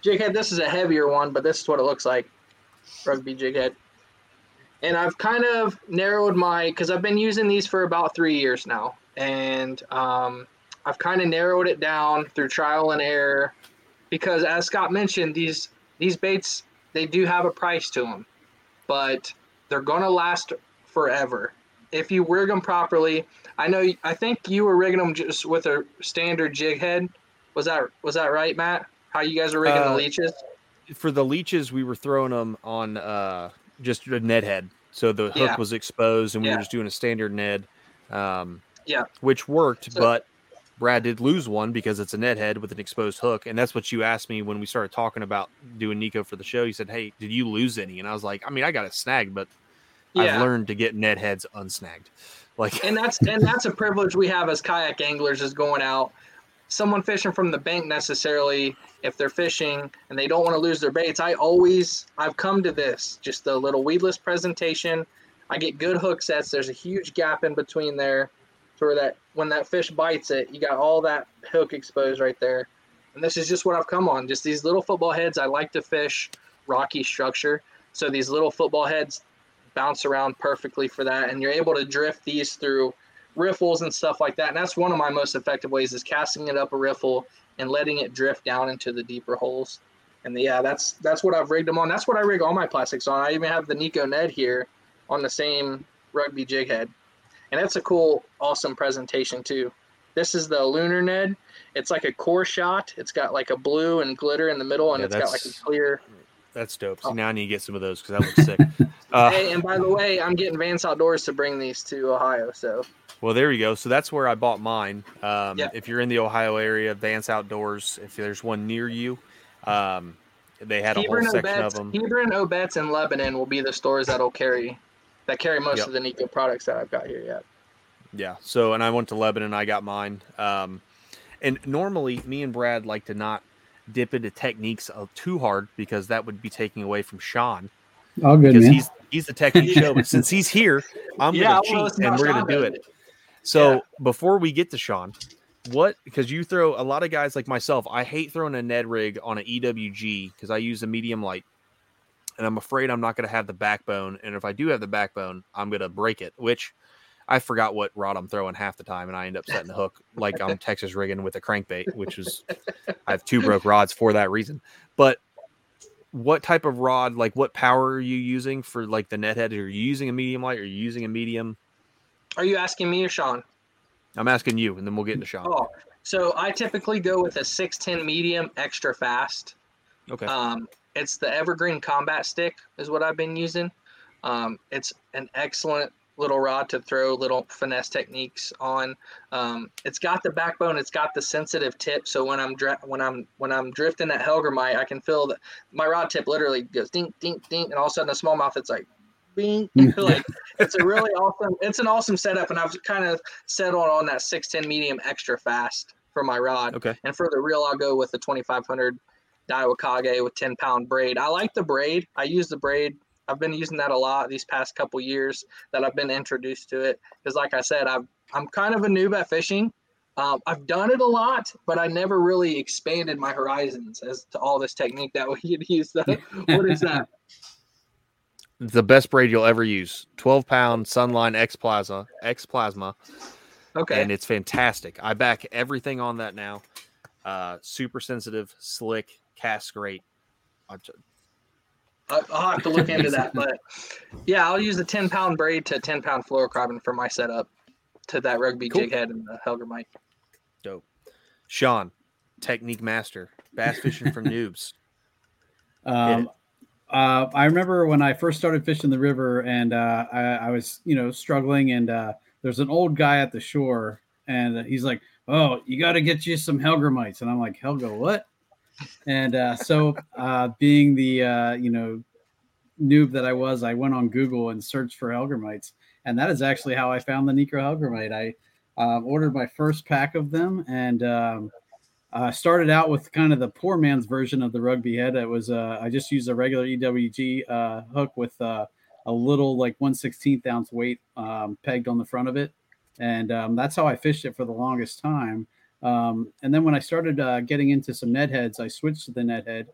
jig head. This is a heavier one, but this is what it looks like. Rugby jig head. And I've kind of narrowed my because I've been using these for about three years now, and um, I've kind of narrowed it down through trial and error. Because as Scott mentioned, these these baits they do have a price to them, but they're gonna last forever if you rig them properly. I know. I think you were rigging them just with a standard jig head. Was that was that right, Matt? How you guys were rigging Uh, the leeches? for the leeches, we were throwing them on uh, just a Ned head. So the hook Yeah. was exposed, and we Yeah. were just doing a standard Ned, um, Yeah. which worked. So- but Brad did lose one because it's a Ned head with an exposed hook, and that's what you asked me when we started talking about doing Nikko for the show. You said, "Hey, did you lose any?" And I was like, "I mean, I got a snag, but Yeah. I've learned to get Ned heads unsnagged." Like, and that's and that's a privilege we have as kayak anglers is going out. Someone fishing from the bank necessarily if they're fishing and they don't want to lose their baits i always i've come to this just a little weedless presentation. I get good hook sets. There's a huge gap in between there to where that when that fish bites it you got all that hook exposed right there. And this is just what i've come on just these little football heads. I like to fish rocky structure. So these little football heads bounce around perfectly for that and you're able to drift these through riffles and stuff like that and that's one of my most effective ways is casting it up a riffle and letting it drift down into the deeper holes. And yeah that's that's what i've rigged them on. That's what i rig all my plastics on. I even have the Nikko ned here on the same rugby jig head. And that's a cool awesome presentation too. This is the lunar ned. It's like a core shot. It's got like a blue and glitter in the middle and Yeah, it's got like a clear that's dope. So Oh. now I need to get some of those because that looks sick. (laughs) Uh, hey, and by the way, I'm getting Vance Outdoors to bring these to Ohio. So Well, there you go. So that's where I bought mine. Um, Yeah. If you're in the Ohio area, Vance Outdoors, if there's one near you, um, they had a whole Hebron section of them. Hebron Obetz and Lebanon will be the stores that'll carry that carry most Yep. of the Nikko products that I've got here. Yeah. Yeah. So, and I went to Lebanon. I got mine. Um, and normally, me and Brad like to not dip into techniques uh, too hard because that would be taking away from Sean. All good, because man. he's he's the technique show. But since he's here, I'm Yeah, gonna wanna cheat and we're gonna Sean do does it. So before we get to Sean, what because you throw a lot of guys like myself, I hate throwing a Ned rig on an EWG because I use a medium light. And I'm afraid I'm not going to have the backbone. And if I do have the backbone, I'm going to break it, which I forgot what rod I'm throwing half the time. And I end up setting the hook like I'm (laughs) Texas rigging with a crankbait, which is, I have two broke rods for that reason. But what type of rod, like what power are you using for like the Ned head? Are you using a medium light? Are you using a medium? Are you asking me or Sean? I'm asking you, and then we'll get into Sean. Oh, so I typically go with a 610 medium extra fast. Okay. Um, it's the Evergreen Combat Stick is what I've been using. Um, it's an excellent little rod to throw little finesse techniques on. Um, it's got the backbone. It's got the sensitive tip. So when I'm when I'm when I'm drifting at Hellgrammite, I can feel that my rod tip literally goes dink dink dink, and all of a sudden the smallmouth it's like bing. (laughs) like it's a really awesome. It's an awesome setup, and I've kind of settled on that 610 medium extra fast for my rod. Okay. And for the reel, I'll go with the 2500 Daiwa Kage with 10 pound braid. I like the braid. I use the braid. I've been using that a lot these past couple years that I've been introduced to it. Because, like I said, I've, I'm kind of a noob at fishing. Um, I've done it a lot, but I never really expanded my horizons as to all this technique that we could use. (laughs) what is that? the best braid you'll ever use 12 pound sunline x plasma x plasma Okay. and it's fantastic i back everything on that now uh super sensitive slick cast great I ju- I- I'll have to look into that. But yeah, I'll use the 10 pound braid to 10 pound fluorocarbon for my setup to that rugby Cool. jig head and the Hellgrammite. dope sean technique master bass fishing for (laughs) noobs Um, uh, I remember when I first started fishing the river, and uh, I, I was, you know, struggling, and uh, there's an old guy at the shore, and he's like, "Oh, you got to get you some Hellgrammites," and I'm like, "Helga, what?" And uh, so, uh, being the uh, you know noob that I was, I went on Google and searched for Hellgrammites, and that is actually how I found the Nikko Hellgrammite. I um, ordered my first pack of them, and um, uh, started out with kind of the poor man's version of the rugby head. It was uh, I just used a regular EWG uh, hook with uh, a little like 116th ounce weight um, pegged on the front of it, and um, that's how I fished it for the longest time. Um, and then when I started uh, getting into some Ned heads, I switched to the Ned head.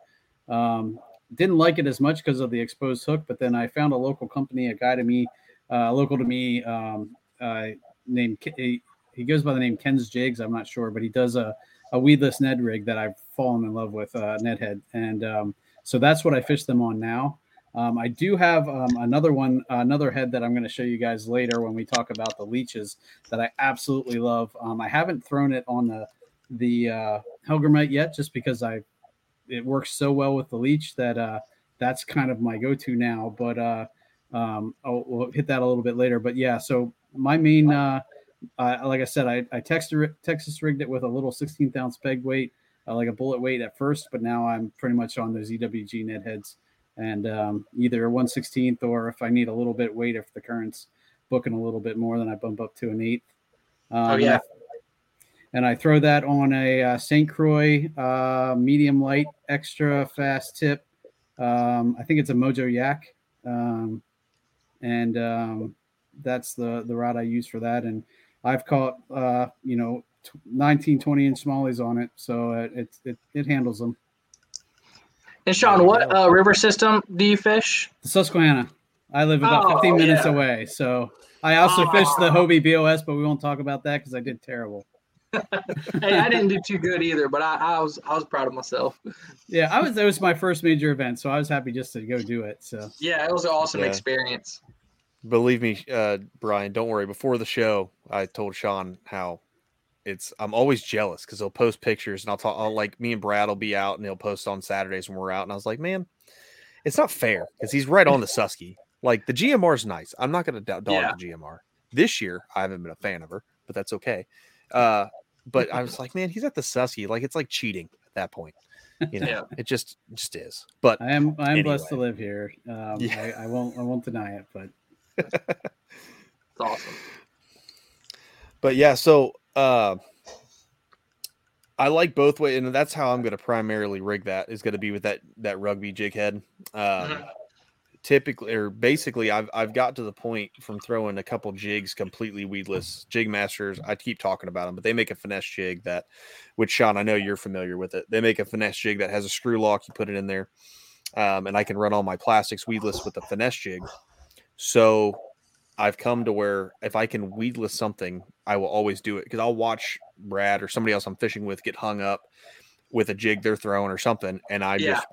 Um, didn't like it as much because of the exposed hook, but then I found a local company, a guy to me, uh, local to me, um, uh, named he, goes by the name Ken's Jigs. I'm not sure, but he does a a weedless Ned rig that I've fallen in love with, uh, Ned head, and um, so that's what I fish them on now. Um, I do have um, another one, another head that I'm going to show you guys later when we talk about the leeches that I absolutely love. Um, I haven't thrown it on the the uh, Hellgrammite yet, just because I it works so well with the leech that uh, that's kind of my go-to now. But uh, um, I'll, we'll hit that a little bit later. But yeah, so my main uh, uh, like I said, I, I texted, Texas rigged it with a little 16th ounce peg weight, uh, like a bullet weight at first, but now I'm pretty much on those EWG Ned heads and um, either 116th or if I need a little bit weight, if the current's booking a little bit more, then I bump up to an eighth. Um, Oh, yeah. And I throw that on a uh, St. Croix uh, medium light extra fast tip. Um, I think it's a Mojo Yak. Um, and um, that's the, the rod I use for that. And I've caught, uh, you know, t- 19, 20 inch smallies on it. So it, it, it handles them. And Sean, what uh, river system do you fish? The Susquehanna. I live about Oh, 15 minutes yeah. away. So I also Oh. fished the Hobie BOS, but we won't talk about that because I did terrible. (laughs) hey, I didn't do too good either, but I, I was I was proud of myself. Yeah, I was. It was my first major event, so I was happy just to go do it. So Yeah, it was an awesome Yeah. experience. believe me uh Bryan don't worry before the show i told sean how it's i'm always jealous because he'll post pictures and i'll talk I'll, like me and brad will be out and he'll post on saturdays when we're out and i was like man it's not fair because he's right on the susky like the gmr is nice i'm not going to dog Yeah. the gmr this year i haven't been a fan of her but that's okay uh but i was like man he's at the susky like it's like cheating at that point you know Yeah. it just just is but I am. I am blessed to live here. Um, Yeah. I, I won't. I won't deny it. But (laughs) It's awesome. But yeah, so uh I like both way, and that's how I'm going to primarily rig that. Is going to be with that that rugby jig head. Um, Typically, or basically, I've I've got to the point from throwing a couple jigs completely weedless jig masters. I keep talking about them, but they make a finesse jig that, which Sean, I know you're familiar with it. They make a finesse jig that has a screw lock. You put it in there, um, and I can run all my plastics weedless with the finesse jig. So I've come to where if I can weedless something, I will always do it because I'll watch Brad or somebody else I'm fishing with get hung up with a jig they're throwing or something, and I Yeah. just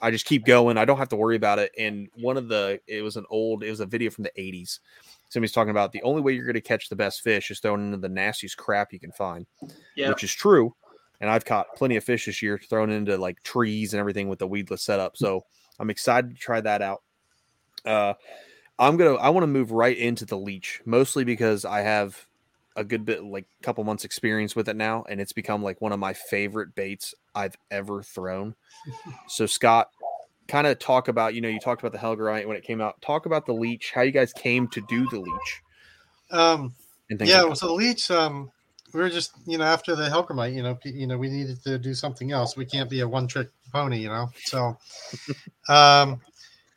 I just keep going. I don't have to worry about it. And one of the it was an old it was a video from the 80s. Somebody's talking about the only way you're going to catch the best fish is throwing into the nastiest crap you can find, Yeah. which is true. And I've caught plenty of fish this year thrown into like trees and everything with the weedless setup. So I'm excited to try that out. Uh, I'm gonna I want to move right into the leech, mostly because I have a good bit like couple months experience with it now, and it's become like one of my favorite baits I've ever thrown. So Scott, kind of talk about you know you talked about the Hellgrammite when it came out. Talk about the leech, how you guys came to do the leech. Um, And yeah, like so the leech, um, we were just, you know, after the Hellgrammite, you know, you know, we needed to do something else. We can't be a one-trick pony, you know. So, (laughs) um,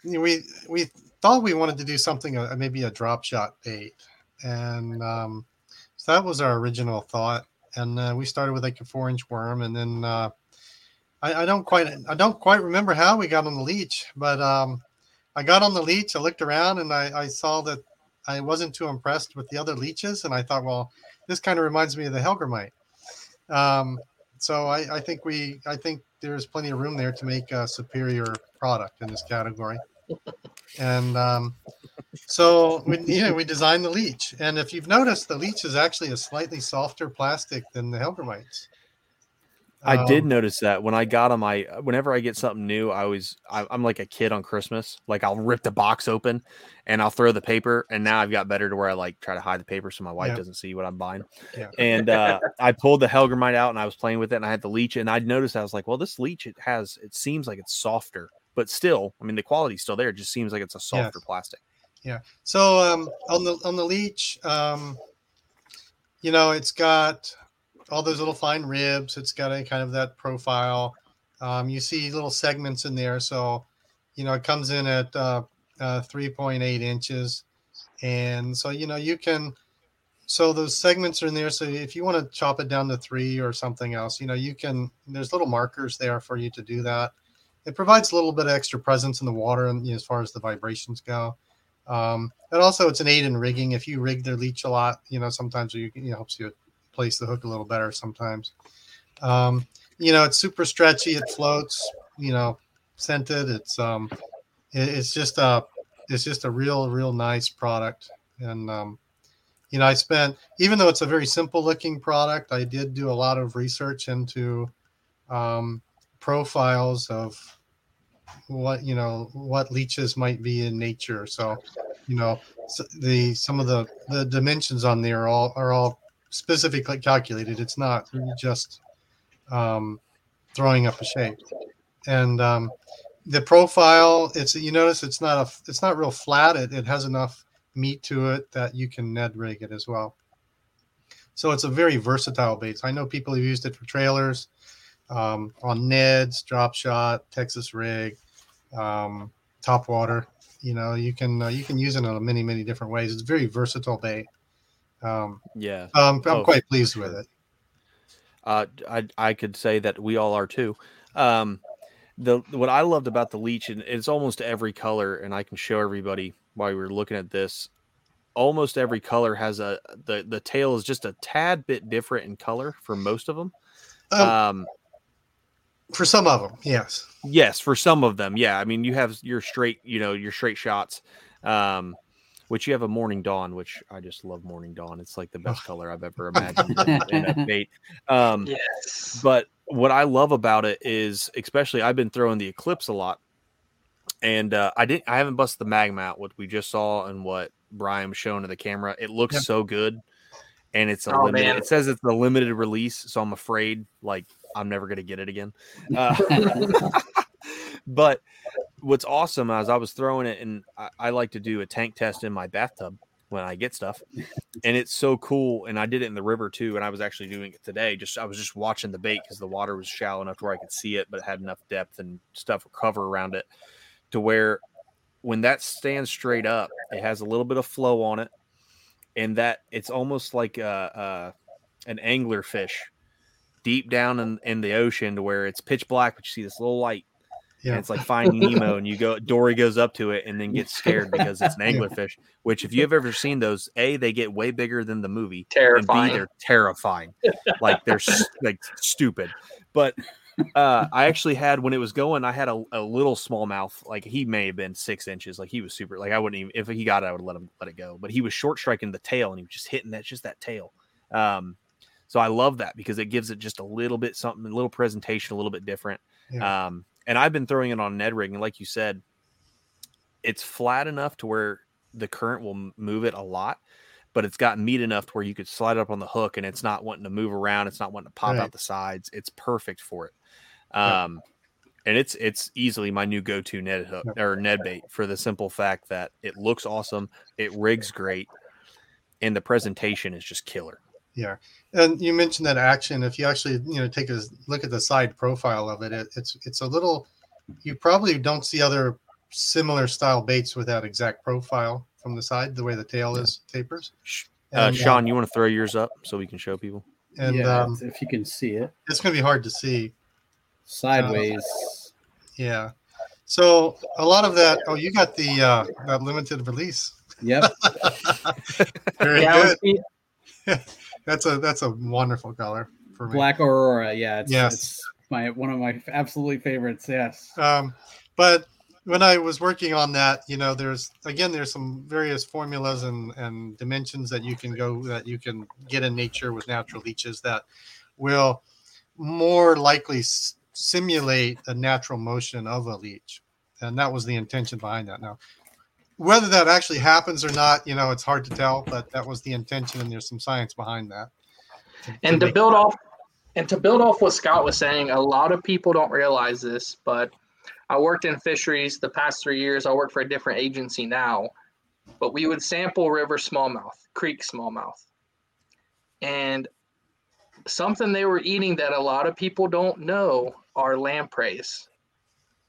we we thought we wanted to do something, uh, maybe a drop shot bait, and um, so that was our original thought. And uh, we started with like a four-inch worm, and then uh, I, I don't quite, I don't quite remember how we got on the leech, but um, I got on the leech. I looked around, and I, I saw that I wasn't too impressed with the other leeches, and I thought, well, this kind of reminds me of the Hellgrammite. Um, so I, I think we, I think there's plenty of room there to make a superior product in this category. (laughs) And um, so we, (laughs) yeah, we designed the leech, and if you've noticed, the leech is actually a slightly softer plastic than the Hellgrammites. I did Um, notice that when I got them. I whenever I get something new, I always I, I'm like a kid on Christmas. Like I'll rip the box open and I'll throw the paper. And now I've got better to where I like try to hide the paper so my wife Yeah. doesn't see what I'm buying. Yeah. And uh, I pulled the Hellgrammite out and I was playing with it and I had the leech and I'd noticed I was like, well, this leech it has it seems like it's softer, but still, I mean the quality's still there. It just seems like it's a softer plastic. Yeah. So um, on the on the leech, um, you know, it's got all those little fine ribs. It's got a kind of that profile. Um, you see little segments in there. So, you know, it comes in at uh, uh, 3.8 inches, and so you know you can. So those segments are in there. So if you want to chop it down to three or something else, you know, you can. There's little markers there for you to do that. It provides a little bit of extra presence in the water, and you know, as far as the vibrations go. Um, and also, it's an aid in rigging. If you rig the leech a lot, you know, sometimes you, it helps you place the hook a little better. Sometimes, um, you know, it's super stretchy. It floats. You know, scented. It's um, it, it's just a, it's just a real, real nice product. And um, you know, I spent even though it's a very simple looking product, I did do a lot of research into um, profiles of what you know what leeches might be in nature. So you know s- the some of the the dimensions on there are all are all specifically calculated. It's not just um throwing up a shape. And um the profile it's you notice it's not a it's not real flat. It, it has enough meat to it that you can ned rig it as well. So it's a very versatile base. i know people have used it for trailers um, on neds drop shot texas rig um, top water. You know, you can uh, you can use it in many many different ways. It's very versatile bait. Um, Yeah. um, I'm Oh, quite pleased with it. Uh, I I could say that we all are too. Um, the what I loved about the leech, and it's almost every color, and I can show everybody while we were looking at this. Almost every color has a the the tail is just a tad bit different in color for most of them. Um, Um, For some of them, yes. yes, for some of them, yeah. I mean, you have your straight, you know, your straight shots. Um, which you have a morning dawn, which I just love morning dawn. It's like the best color I've ever (laughs) imagined in, in a bait. Um, Yes. but what I love about it is, especially I've been throwing the Eclipse a lot, and uh, I didn't, I haven't busted the Magma out. What we just saw and what Bryan was showing to the camera, it looks Yep. so good, and it's a Oh, limited. man. It says it's a limited release, so I'm afraid like I'm never gonna get it again. (laughs) Uh, (laughs) but what's awesome is I was throwing it, and I, I like to do a tank test in my bathtub when I get stuff, and it's so cool. And I did it in the river too, and I was actually doing it today. Just I was just watching the bait because the water was shallow enough to where I could see it, but it had enough depth and stuff or cover around it to where when that stands straight up, it has a little bit of flow on it, and that it's almost like a, a an angler fish deep down in, in the ocean to where it's pitch black, but you see this little light. Yeah. And it's like finding (laughs) Nemo, and you go. Dory goes up to it and then gets scared because it's an (laughs) anglerfish. Which, if you have ever seen those, a they get way bigger than the movie. Terrifying. And B they're terrifying. like they're (laughs) like stupid. But uh, I actually had when it was going, I had a, a little smallmouth. Like he may have been six inches. Like he was super. Like I wouldn't even if he got it, I would let him let it go. But he was short striking the tail, and he was just hitting that just that tail. Um, so I love that because it gives it just a little bit something, a little presentation, a little bit different. Yeah. Um, and I've been throwing it on Ned rig, and like you said, it's flat enough to where the current will move it a lot, but it's got meat enough to where you could slide it up on the hook, and it's not wanting to move around. It's not wanting to pop Right. out the sides. It's perfect for it. Yeah. Um, and it's it's easily my new go-to Ned hook or Ned bait for the simple fact that it looks awesome, it rigs great, and the presentation is just killer. Yeah, and you mentioned that action. If you actually, you know, take a look at the side profile of it, it it's it's a little. You probably don't see other similar style baits with that exact profile from the side, the way the tail is tapers. Uh, Sean, you want to throw yours up so we can show people? and yeah, um, if you can see it it's going to be hard to see. sideways. Yeah. So a lot of that. Oh, you got the uh, that limited release. Yep. (laughs) Very Yeah, good. (laughs) That's a that's a wonderful color for me. Black Aurora. Yeah. It's, Yes. It's my one of my absolutely favorites. Yes. Um, but when I was working on that, you know, there's again, there's some various formulas and, and dimensions that you can go that you can get in nature with natural leeches that will more likely s- simulate a natural motion of a leech, and that was the intention behind that. Now, whether that actually happens or not, you know, it's hard to tell, but that was the intention, and there's some science behind that. and to make- build off and to build off what Scott was saying, a lot of people don't realize this, but I worked in fisheries the past three years. I work for a different agency now, but we would sample river smallmouth, creek smallmouth, and something they were eating that a lot of people don't know are lampreys.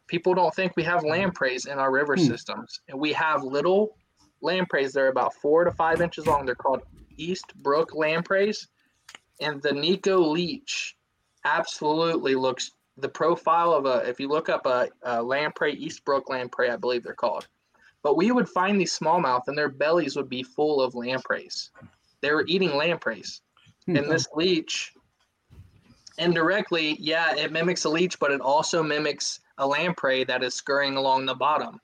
People don't think we have lampreys in our river Hmm. systems, and we have little lampreys. They're about four to five inches long. They're called East Brook lampreys and the Nikko leech absolutely looks the profile of a if you look up a, a lamprey Eastbrook lamprey I believe they're called but we would find these smallmouth and their bellies would be full of lampreys they were eating lampreys and this leech indirectly yeah it mimics a leech but it also mimics a lamprey that is scurrying along the bottom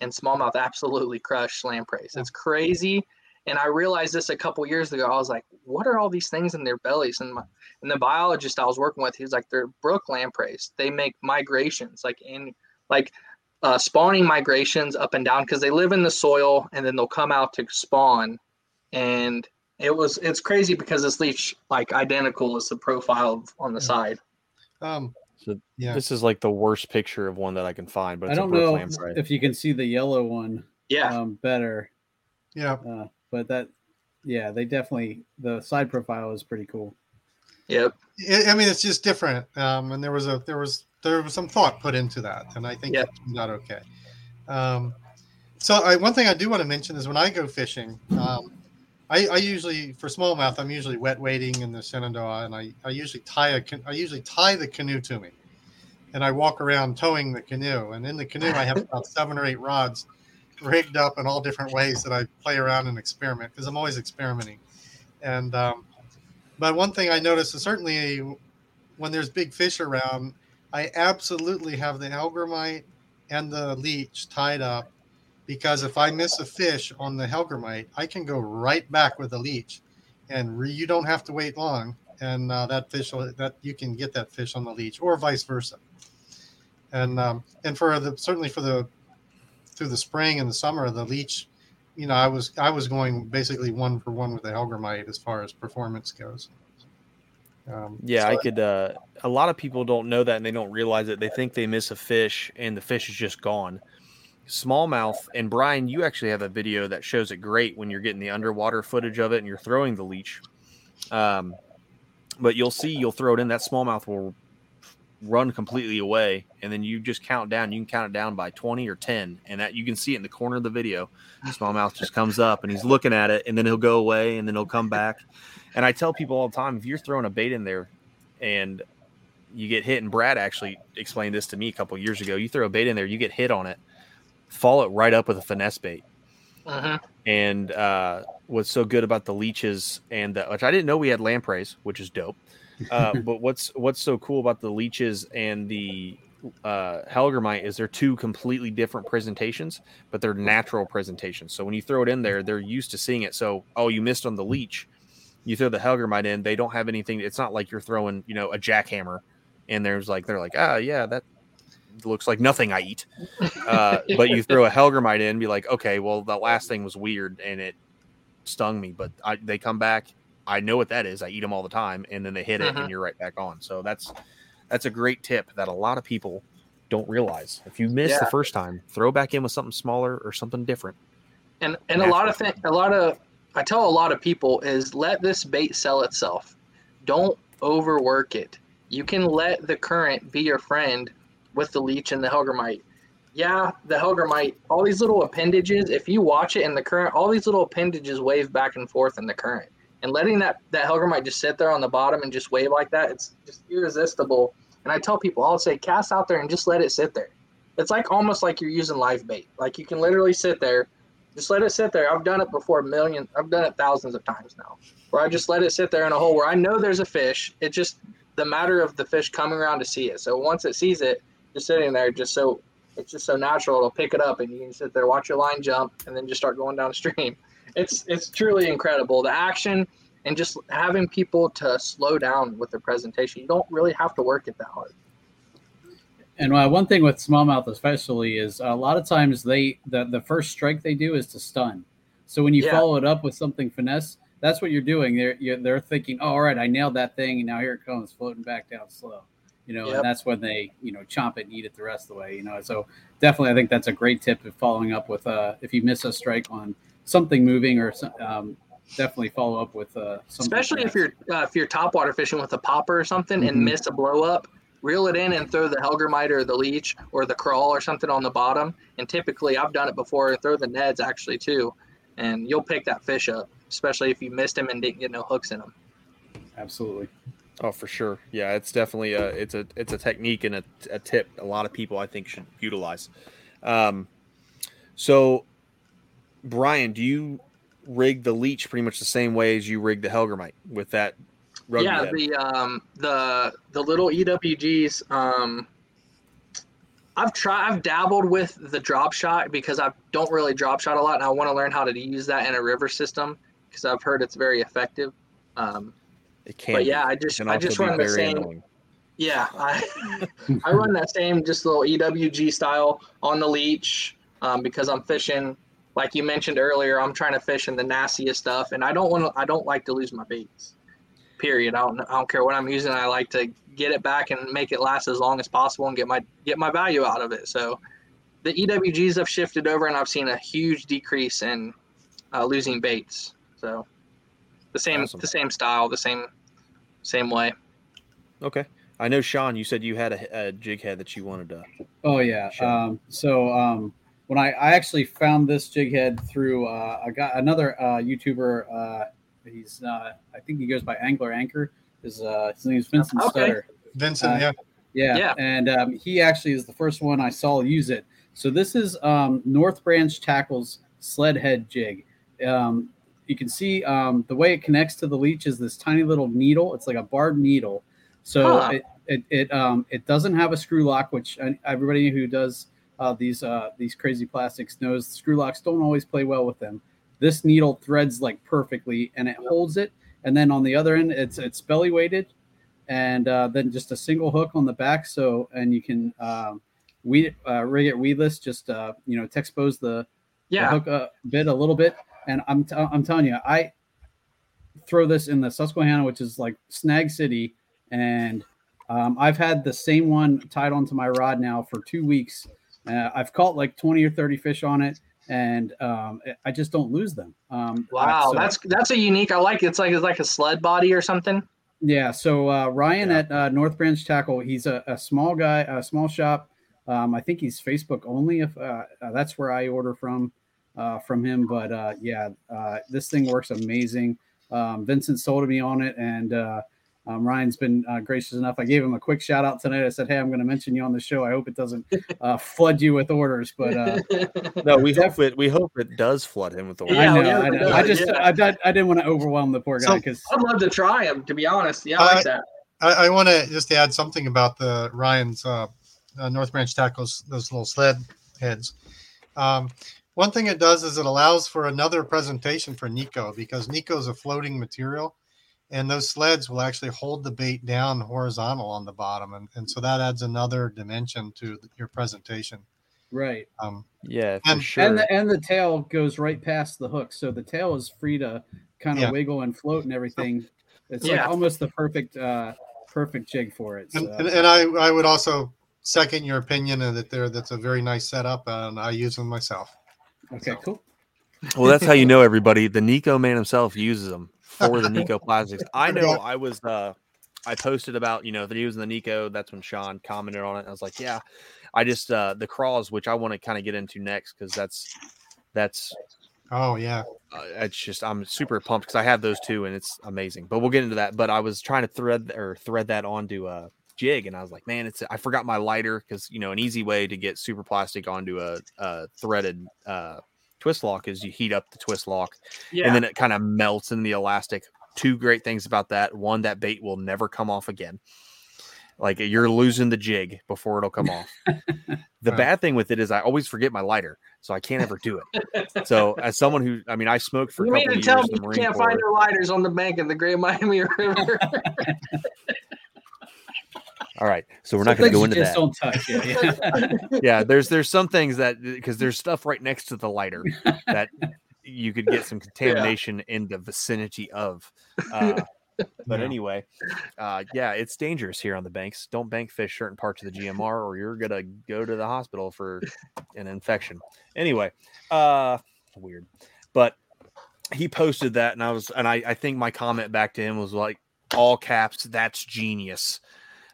and smallmouth absolutely crush lampreys it's crazy and I realized this a couple years ago. I was like, "What are all these things in their bellies?" And my, and the biologist I was working with, he was like, "They're brook lampreys. They make migrations, like in like uh, spawning migrations up and down because they live in the soil and then they'll come out to spawn." And it was it's crazy because this leech like identical is the profile on the side. Um, So yeah. this is like the worst picture of one that I can find, but I don't a know lamprey. if you can see the yellow one. Yeah. Um, better. Yeah. Uh, but that, yeah, they definitely the side profile is pretty cool. Yep. I I mean, it's just different. Um, and there was a there was there was some thought put into that, and I think Yeah. it turned okay. Um, so I, one thing I do want to mention is when I go fishing, um, I, I usually for smallmouth I'm usually wet wading in the Shenandoah, and I, I usually tie a I usually tie the canoe to me, and I walk around towing the canoe, and in the canoe I have about seven or eight rods rigged up in all different ways that I play around and experiment because I'm always experimenting, and um, but one thing I notice is certainly when there's big fish around, I absolutely have the Hellgrammite and the leech tied up because if I miss a fish on the Hellgrammite, I can go right back with the leech, and re- you don't have to wait long, and uh, that fish will, that you can get that fish on the leech, or vice versa. And um, and for the certainly for the through the spring and the summer, the leech, you know, I was I was going basically one for one with the Hellgrammite as far as performance goes. Um, Yeah, so I could. Uh, a lot of people don't know that and they don't realize it. They think they miss a fish and the fish is just gone. Smallmouth and Bryan, you actually have a video that shows it great when you're getting the underwater footage of it and you're throwing the leech. Um, but you'll see, you'll throw it in. That smallmouth will run completely away, and then you just count down. You can count it down by twenty or ten, and that you can see it in the corner of the video. Smallmouth just comes up and he's looking at it, and then he'll go away, and then he'll come back. And I tell people all the time, if you're throwing a bait in there, and you get hit, and Brad actually explained this to me a couple years ago. You throw a bait in there, you get hit on it, follow it right up with a finesse bait. Uh-huh. And uh, what's so good about the leeches and the, which I didn't know we had lampreys, which is dope. Uh, (laughs) but what's what's so cool about the leeches and the uh, Hellgrammite is they're two completely different presentations, but they're natural presentations. So when you throw it in there, they're used to seeing it. So oh, you missed on the leech, you throw the Hellgrammite in, they don't have anything. It's not like you're throwing you know a jackhammer, and there's like they're like ah yeah that looks like nothing I eat. Uh, but you throw a Hellgrammite in, be like, okay, well, the last thing was weird and it stung me, but I, they come back. I know what that is. I eat them all the time, and then they hit it, Mhm. and you're right back on. So that's that's a great tip that a lot of people don't realize. If you miss the first time, throw back in with something smaller or something different. and and a lot of thing, a lot of I tell a lot of people is let this bait sell itself. Don't overwork it. You can let the current be your friend with the leech and the Hellgrammite. Yeah, the Hellgrammite, all these little appendages, if you watch it in the current, all these little appendages wave back and forth in the current. And letting that, that Hellgrammite just sit there on the bottom and just wave like that, it's just irresistible. And I tell people, I'll say, cast out there and just let it sit there. It's like almost like you're using live bait. Like you can literally sit there, just let it sit there. I've done it before a million, I've done it thousands of times now, where I just let it sit there in a hole where I know there's a fish. It's just the matter of the fish coming around to see it. So once it sees it, just sitting there, just so it's just so natural, it'll pick it up and you can sit there, watch your line jump, and then just start going downstream. (laughs) It's it's truly incredible. The action and just having people to slow down with their presentation. You don't really have to work it that hard. And uh, one thing with smallmouth, especially, is a lot of times they the, the first strike they do is to stun. So when you Yeah. follow it up with something finesse, that's what you're doing. They're you're, they're thinking, oh, all right, I nailed that thing, and now here it comes floating back down slow. You know, Yep. and that's when they you know chomp it and eat it the rest of the way. You know, so definitely, I think that's a great tip of following up with uh if you miss a strike on something moving or um, definitely follow up with uh something especially if you're uh, if you're topwater fishing with a popper or something and Mhm. miss a blow up reel it in and throw the Hellgrammite or the leech or the crawl or something on the bottom and typically i've done it before throw the neds actually too and you'll pick that fish up especially if you missed him and didn't get no hooks in him absolutely Oh, for sure. Yeah, it's definitely a it's a it's a technique and a, a tip a lot of people I think should utilize. Um, so, Bryan, do you rig the leech pretty much the same way as you rig the Hellgrammite with that yeah head? the um the the little ewgs um i've tried i've dabbled with the drop shot because i don't really drop shot a lot and i want to learn how to use that in a river system because i've heard it's very effective um it can. but yeah i just i just run the same annoying. yeah (laughs) i i run that same just little ewg style on the leech um, because i'm fishing like you mentioned earlier i'm trying to fish in the nastiest stuff and i don't want to i don't like to lose my baits period. I don't I don't care what I'm using. I like to get it back and make it last as long as possible and get my get my value out of it. So the EWGs have shifted over and I've seen a huge decrease in uh, losing baits. So the same Awesome. the same style, the same same way. Okay. I know, Sean. You said you had a, a jig head that you wanted to. Oh yeah. Um, so um, when I, I actually found this jig head through uh, I got another uh, YouTuber. Uh, he's uh, I think he goes by Angler Anchor. His uh, his name is Vincent Okay. Stutter. Vincent, Uh, yeah. Yeah, Yeah. and um, he actually is the first one I saw use it. So this is um, North Branch Tackles sled head jig. Um, you can see um, the way it connects to the leech is this tiny little needle. It's like a barbed needle. So Huh. it it it, um, it doesn't have a screw lock, which everybody who does uh, these uh, these crazy plastics knows screw locks don't always play well with them. This needle threads like perfectly, and it holds it. And then on the other end, it's it's belly weighted, and uh, then just a single hook on the back. So and you can um, weed uh, rig it weedless. Just uh, you know, to expose the, the Yeah. hook a bit a little bit. And I'm t- I'm telling you, I throw this in the Susquehanna, which is like Snag City, and um, I've had the same one tied onto my rod now for two weeks. Uh, I've caught like twenty or thirty fish on it, and um, I just don't lose them. Um, Wow, so- that's that's a unique. I like it. It's like it's like a sled body or something. yeah. So uh, Ryan at uh, North Branch Tackle, he's a, a small guy, a small shop. Um, I think he's Facebook only. If uh, uh, that's where I order from uh, from him, but uh, yeah, uh, this thing works amazing. Um, Vincent sold me on it, and uh, um, Ryan's been uh, gracious enough. I gave him a quick shout out tonight. I said, "Hey, I'm going to mention you on the show. I hope it doesn't (laughs) uh, flood you with orders." But uh, (laughs) No, we hope it. We hope it does flood him with the. I know, I, know. I just I, did- I didn't want to overwhelm the poor guy So- because I'd love to try them. To be honest, yeah, I Uh, like that. I, I want to just add something about the Ryan's uh, uh, North Branch tackles, those little sled heads. Um, one thing it does is it allows for another presentation for Nikko because Nikko is a floating material, and those sleds will actually hold the bait down horizontal on the bottom, and, and so that adds another dimension to your presentation. right. Um, Yeah, for And- sure. And the and the tail goes right past the hook, so the tail is free to kind of Yeah. wiggle and float and everything. It's Yeah. like almost the perfect uh perfect jig for it. So. and, and, and I, I would also second your opinion and that there that's a very nice setup, and I use them myself. Okay, cool. Well, that's how you know everybody. The Nikko man himself uses them for the Nikko (laughs) plastics. I know I was uh I posted about, you know, the using the Nikko. That's when Sean commented on it. I was like, yeah, I just uh the craws, which I want to kind of get into next because that's that's Oh yeah. uh, it's just I'm super pumped because I have those two and it's amazing. But we'll get into that. But I was trying to thread or thread that onto a jig, and I was like, man, it's I forgot my lighter because you know an easy way to get super plastic onto a, a threaded uh, twist lock is you heat up the twist lock, Yeah. and then it kind of melts in the elastic. Two great things about that: one, that bait will never come off again. Like you're losing the jig before it'll come off. (laughs) The Right. bad thing with it is I always forget my lighter, so I can't ever do it. So as someone who, I mean, I smoked for a You mean to tell me you can't Corps. find your lighters on the bank of the Great Miami (laughs) River? (laughs) All right, so we're Some not going to go into you that. don't touch. Yeah, yeah. (laughs) yeah, there's there's some things that because there's stuff right next to the lighter that you could get some (laughs) contamination in the vicinity of. Uh, (laughs) but Yeah. anyway, uh, yeah, it's dangerous here on the banks. Don't bank fish certain parts of the GMR, or you're gonna go to the hospital for an infection. Anyway, uh, weird, but he posted that, and I was, and I, I think my comment back to him was like, all caps, that's genius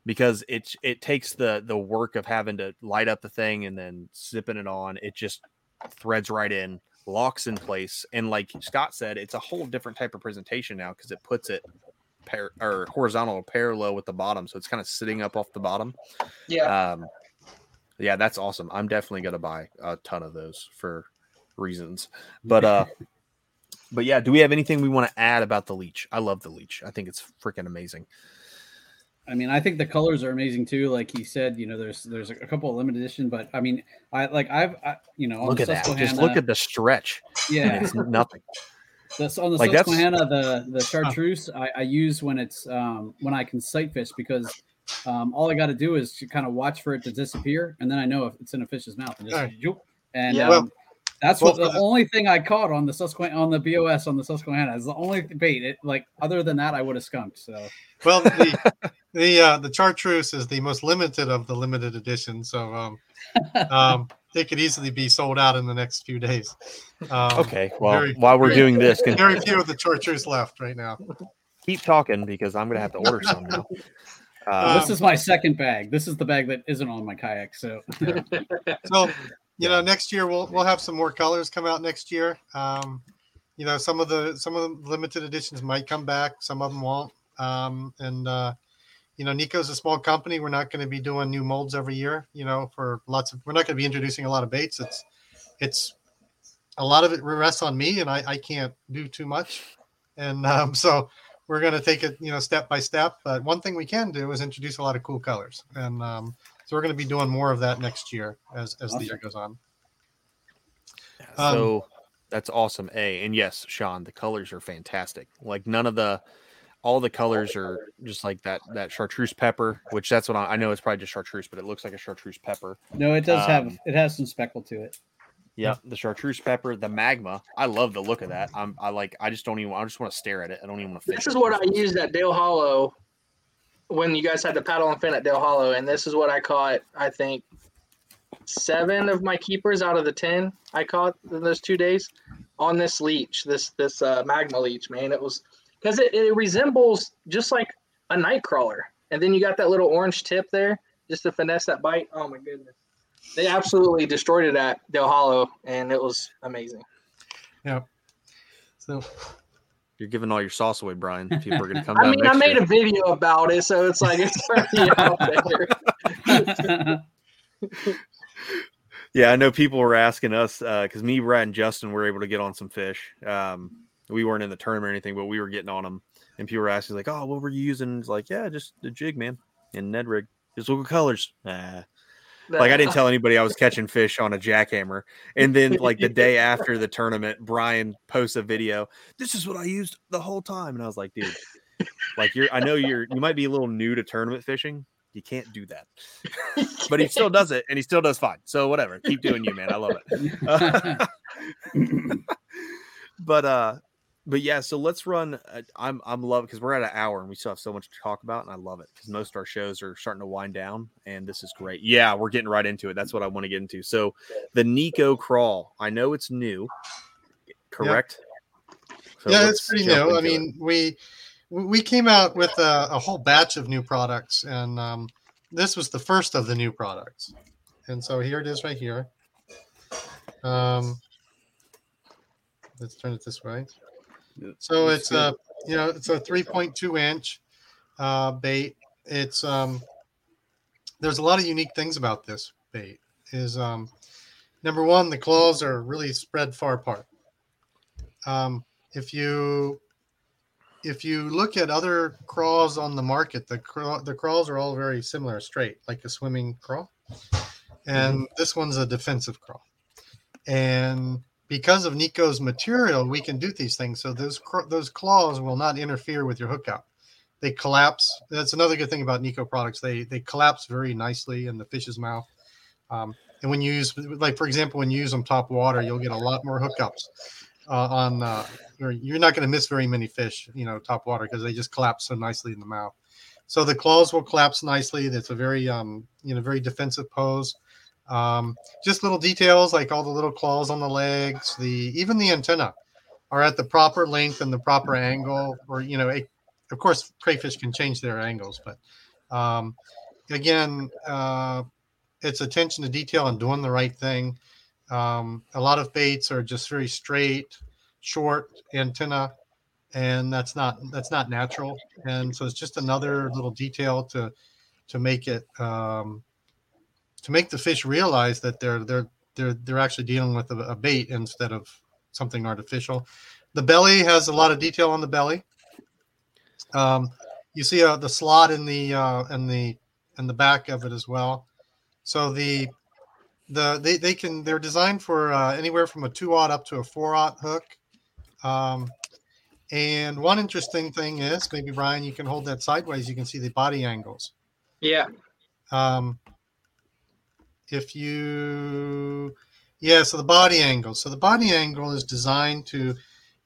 because it it takes the the work of having to light up the thing and then zipping it on. It just threads right in, locks in place, and like Scott said, it's a whole different type of presentation now because it puts it par- or horizontal or parallel with the bottom, so it's kind of sitting up off the bottom. yeah. Um, yeah, that's awesome. I'm definitely gonna buy a ton of those for reasons, but uh. (laughs) But yeah, do we have anything we want to add about the leech? I love the leech. I think it's freaking amazing. I mean, I think the colors are amazing too. Like he said, you know, there's there's a couple of limited edition, but I mean, I like I've I, you know on Look the at that. Just look at the stretch. yeah. it's nothing. That's on the Like, that's- Susquehanna, the the chartreuse I, I use when it's um, when I can sight fish because um, all I got to do is to kind of watch for it to disappear, and then I know if it's in a fish's mouth and just Right. and Yeah. um, Well- that's well, what the only thing I caught on the Susquehanna on the BOS on the Susquehanna is the only bait. It like other than that, I would have skunked. So Well, (laughs) the the uh, the chartreuse is the most limited of the limited edition, so um, um, (laughs) it could easily be sold out in the next few days. Um, Okay, well, very- while we're very- doing this, can (laughs) very few of the chartreuse left right now. keep talking because I'm gonna have to order some now. Um, Uh, this is my second bag. This is the bag that isn't on my kayak. So So, you know, next year we'll we'll have some more colors come out next year. Um, you know, some of the some of the limited editions might come back, some of them won't. Um, and uh, you know, Nikko's a small company. We're not going to be doing new molds every year. You know, for lots of we're not going to be introducing a lot of baits. It's it's a lot of it rests on me, and I I can't do too much. And um, so we're going to take it, you know, step by step. But one thing we can do is introduce a lot of cool colors, and um, so we're going to be doing more of that next year as as the year goes on. Um, so that's awesome. A and yes, Sean, the colors are fantastic. Like none of the all the colors are just like that that chartreuse pepper, which that's what I, I know it's probably just chartreuse, but it looks like a chartreuse pepper. no, it does have Um, it has some speckle to it. Yeah, the chartreuse pepper, the magma. I love the look of that. I'm I like I just don't even I just want to stare at it. I don't even want to This is what I used at Dale Hollow when you guys had the paddle and fin at Dale Hollow, and this is what I caught. I think seven of my keepers out of the ten I caught in those two days on this leech, this this uh, magma leech. Man, it was because it, it resembles just like a night crawler, and then you got that little orange tip there just to finesse that bite. Oh my goodness, they absolutely destroyed it at Dale Hollow, and it was amazing. Yeah. So You're giving all your sauce away, Bryan. (laughs) People are gonna come I mean, I made year. a video about it, so it's like it's already (laughs) out there. (laughs) Yeah, I know people were asking us because me, Brad, and Justin were able to get on some fish. Um, we weren't in the tournament or anything, but we were getting on them, and people were asking like, "Oh, what were you using?" It's like, "Yeah, just the jig, man, and Ned rig, just local colors." Nah. Like I didn't tell anybody I was catching fish on a jackhammer, and then (laughs) like the day after the tournament, Bryan posts a video. This is what I used the whole time, and I was like, "Dude, like you're, I know you're, you might be a little new to tournament fishing." You can't do that, (laughs) but he still does it, and he still does fine. So whatever, keep doing you, man. I love it. (laughs) but uh, but yeah. So let's run. Uh, I'm I'm loving because we're at an hour and we still have so much to talk about, and I love it because most of our shows are starting to wind down, and this is great. Yeah, we're getting right into it. That's what I want to get into. So the Nikko crawl. I know it's new, correct? So yeah, it's pretty new. I into it. mean, we we came out with a, a whole batch of new products, and um, this was the first of the new products. And so here it is, right here. Um, let's turn it this way. So it's a you know it's a 3.2 inch uh, bait. It's um, there's a lot of unique things about this bait. Is um, number one, the claws are really spread far apart. Um, if you if you look at other crawls on the market, the craw- the crawls are all very similar, straight, like a swimming crawl, and this one's a defensive crawl. And because of Nikko's material, we can do these things. So those those claws will not interfere with your hookup. They collapse. That's another good thing about Nikko products. They they collapse very nicely in the fish's mouth. Um, and when you use, like for example, when you use them top water, you'll get a lot more hookups uh, on. Uh, you're not going to miss very many fish, you know, top water because they just collapse so nicely in the mouth. So the claws will collapse nicely. That's a very, um, you know, very defensive pose. Um, just little details like all the little claws on the legs, the even the antenna are at the proper length and the proper angle. Or you know, a, of course, crayfish can change their angles, but um, again, uh, it's attention to detail and doing the right thing. Um, a lot of baits are just very straight, short antenna, and that's not that's not natural. And so it's just another little detail to to make it um, to make the fish realize that they're they're they're they're actually dealing with a, a bait instead of something artificial. The belly has a lot of detail on the belly. Um, you see uh, the slot in the uh, in the in the back of it as well. So the the they, they can they're designed for uh, anywhere from a two aught up to a four aught hook. Um, and one interesting thing is maybe Bryan, you can hold that sideways. You can see the body angles. Yeah. Um, if you, yeah, so the body angle. So the body angle is designed to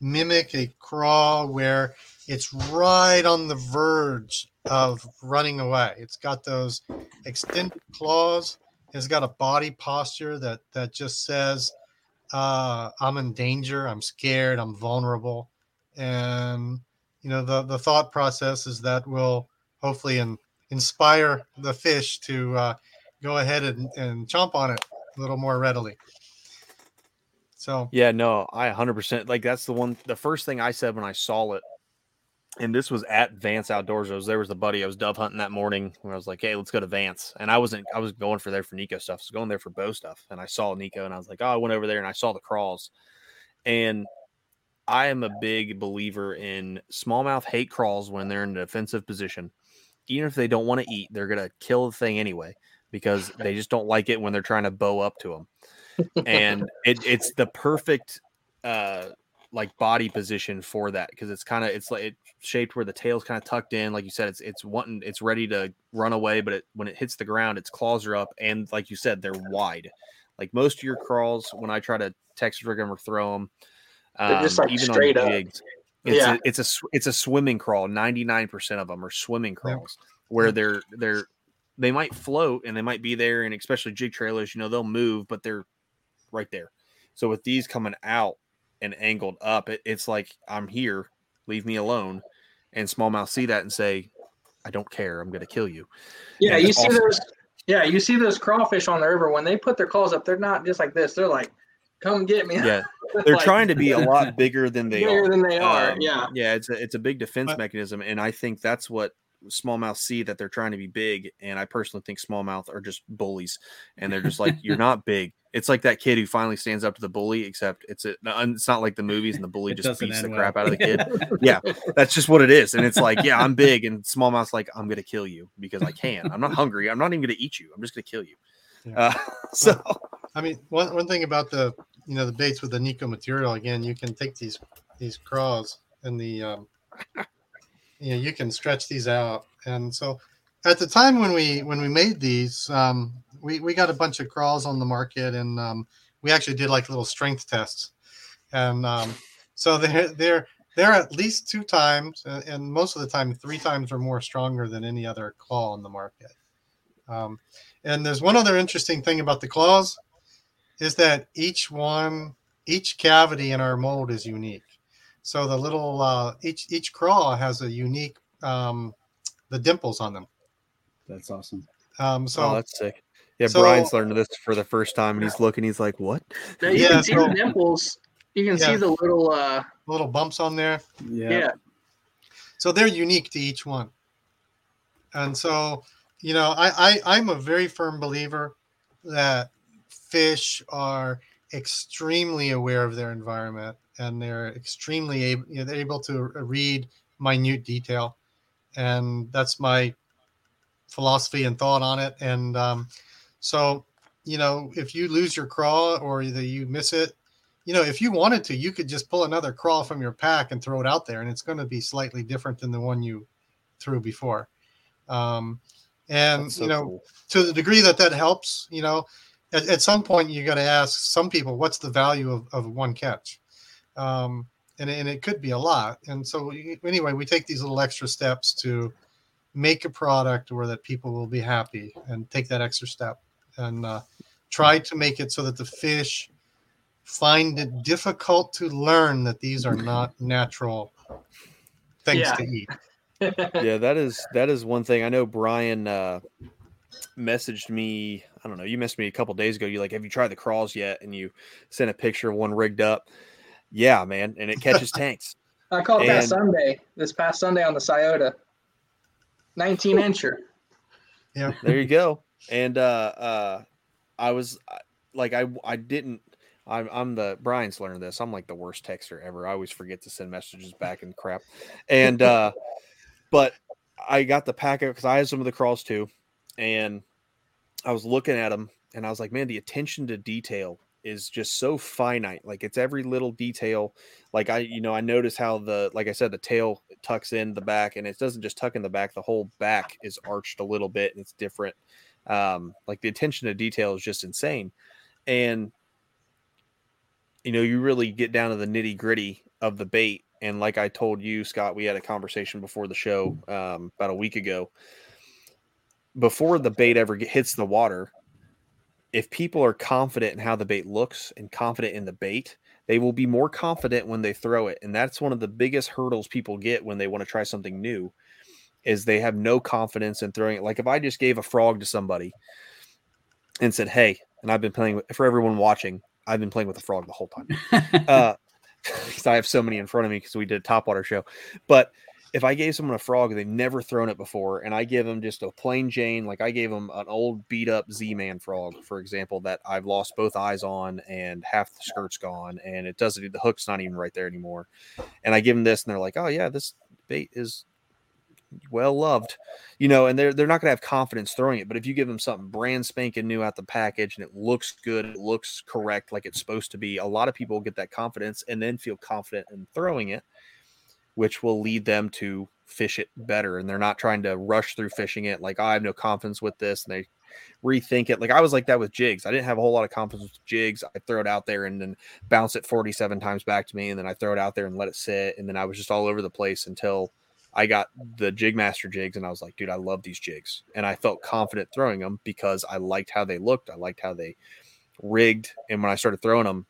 mimic a crawl where it's right on the verge of running away. It's got those extended claws. It's got a body posture that that just says, uh, "I'm in danger. I'm scared. I'm vulnerable." And you know the the thought process is that will hopefully in, inspire the fish to uh, go ahead and, and chomp on it a little more readily. So Yeah, no, I 100% like that's the one. The first thing I said when I saw it, and this was at Vance Outdoors. I was there was a buddy I was dove hunting that morning when I was like, hey, let's go to Vance. And I wasn't, I was going for there for Nikko stuff. I was going there for bow stuff. And I saw Nikko and I was like, oh, I went over there and I saw the crawls. And I am a big believer in smallmouth hate crawls when they're in a defensive position. Even if they don't want to eat, they're going to kill the thing anyway because they just don't like it when they're trying to bow up to them and (laughs) it, it's the perfect uh like body position for that because it's kind of it's like it's shaped where the tail's kind of tucked in like you said it's it's wanting it's ready to run away but it when it hits the ground its claws are up and like you said they're wide Like most of your crawls, when I try to Texas rig them or throw them, They're just, like, straight up. jigs, it's Yeah. a, it's a it's a swimming crawl. Ninety nine percent of them are swimming crawls where they're they're they might float and they might be there, and especially jig trailers, you know, they'll move, but they're right there. So with these coming out and angled up, it, it's like I'm here, leave me alone, and smallmouth see that and say, I don't care, I'm going to kill you. Yeah, And you see awesome. those. Yeah, you see those crawfish on the river when they put their claws up. They're not just like this. They're like, "Come get me." Yeah, (laughs) they're Like- trying to be a lot (laughs) bigger than they Bigger are. Um, than they are, yeah. yeah. It's a it's a big defense mechanism, and I think that's what smallmouth see that they're trying to be big. And I personally think smallmouth are just bullies, and they're just like, "You're (laughs) not big." It's like that kid who finally stands up to the bully, except it's a, it's not like the movies, and the bully It just beats the end crap out of the (laughs) kid. yeah, that's just what it is, and it's like, yeah, I'm big, and smallmouth's like, I'm gonna kill you because I can. I'm not hungry. I'm not even gonna eat you. I'm just gonna kill you. (laughs) Uh, so I mean, one, one thing about the you know the baits with the Nikko material again, you can take these these craws and the um, you know you can stretch these out, and so at the time when we when we made these, um, we we got a bunch of crawls on the market, and um, we actually did like little strength tests, and um, so (laughs) they're they're they're at least two times, and, and most of the time three times or more stronger than any other claw on the market. Um, and there's one other interesting thing about the claws is that each one, each cavity in our mold is unique. So the little uh, each each craw has a unique um, the dimples on them. That's awesome. Um, so oh, that's sick. Yeah, so- Bryan's learning this for the first time, and he's looking. He's like, "What?" Now you Yeah, can see so- the nipples. You can see the little. uh little bumps on there. Yeah. So they're unique to each one. And so, you know, I, I I'm a very firm believer that fish are extremely aware of their environment and they're extremely able, you know, they're able to read minute detail. And that's my philosophy and thought on it. And um, so, you know, if you lose your craw or either you miss it, you know, if you wanted to, you could just pull another crawl from your pack and throw it out there, and it's going to be slightly different than the one you threw before. Um, and so you know, cool. to the degree that that helps, you know, at, at some point you got to ask some people, what's the value of, of one catch? Um, and, and it could be a lot. And so anyway, we take these little extra steps to make a product where that people will be happy and take that extra step and uh, try to make it so that the fish find it difficult to learn that these are not (laughs) natural things Yeah. to eat. (laughs) yeah, that is that is one thing. I know Bryan uh messaged me, I don't know, you messaged me a couple days ago. You like, have you tried the crawls yet? And you sent a picture of one rigged up. Yeah, man, and it catches (laughs) tanks. I caught that Sunday. This past Sunday on the Scioto, 19 incher. Yeah. there you go. And uh uh I was like I I didn't I'm I'm the Bryan's learned this. I'm like the worst texter ever. I always forget to send messages back and crap. And uh but I got the packet because I had some of the crawls too, and I was looking at them and I was like, man, the attention to detail is just so finite. Like it's every little detail. Like I, you know, I notice how the, like I said, the tail tucks in the back, and it doesn't just tuck in the back. The whole back is arched a little bit, and it's different. Um, like the attention to detail is just insane, and you know, you really get down to the nitty gritty of the bait. And like I told you, Scott, we had a conversation before the show um, about a week ago. Before the bait ever hits the water, if people are confident in how the bait looks and confident in the bait, they will be more confident when they throw it. And that's one of the biggest hurdles people get when they want to try something new is they have no confidence in throwing it. Like if I just gave a frog to somebody and said, "Hey," and I've been playing with, for everyone watching, I've been playing with a frog the whole time. (laughs) uh, (laughs) because I have so many in front of me because we did a topwater show. But if I gave someone a frog they've never thrown it before, and I give them just a plain Jane, like I gave them an old beat up Z Man frog, for example, that I've lost both eyes on and half the skirt's gone, and it doesn't, the hook's not even right there anymore. And I give them this, and they're like, oh, yeah, this bait is well loved, you know, and they're they're not gonna have confidence throwing it. But if you give them something brand spanking new out the package and it looks good, it looks correct like it's supposed to be, a lot of people get that confidence and then feel confident in throwing it, which will lead them to fish it better. And they're not trying to rush through fishing it like "Oh, I have no confidence with this, and they rethink it. Like I was like that with jigs. I didn't have a whole lot of confidence with jigs. I throw it out there and then bounce it 47 times back to me, and then I throw it out there and let it sit, and then I was just all over the place until I got the Jigmaster jigs, and I was like, dude, I love these jigs, and I felt confident throwing them because I liked how they looked. I liked how they rigged, and when I started throwing them,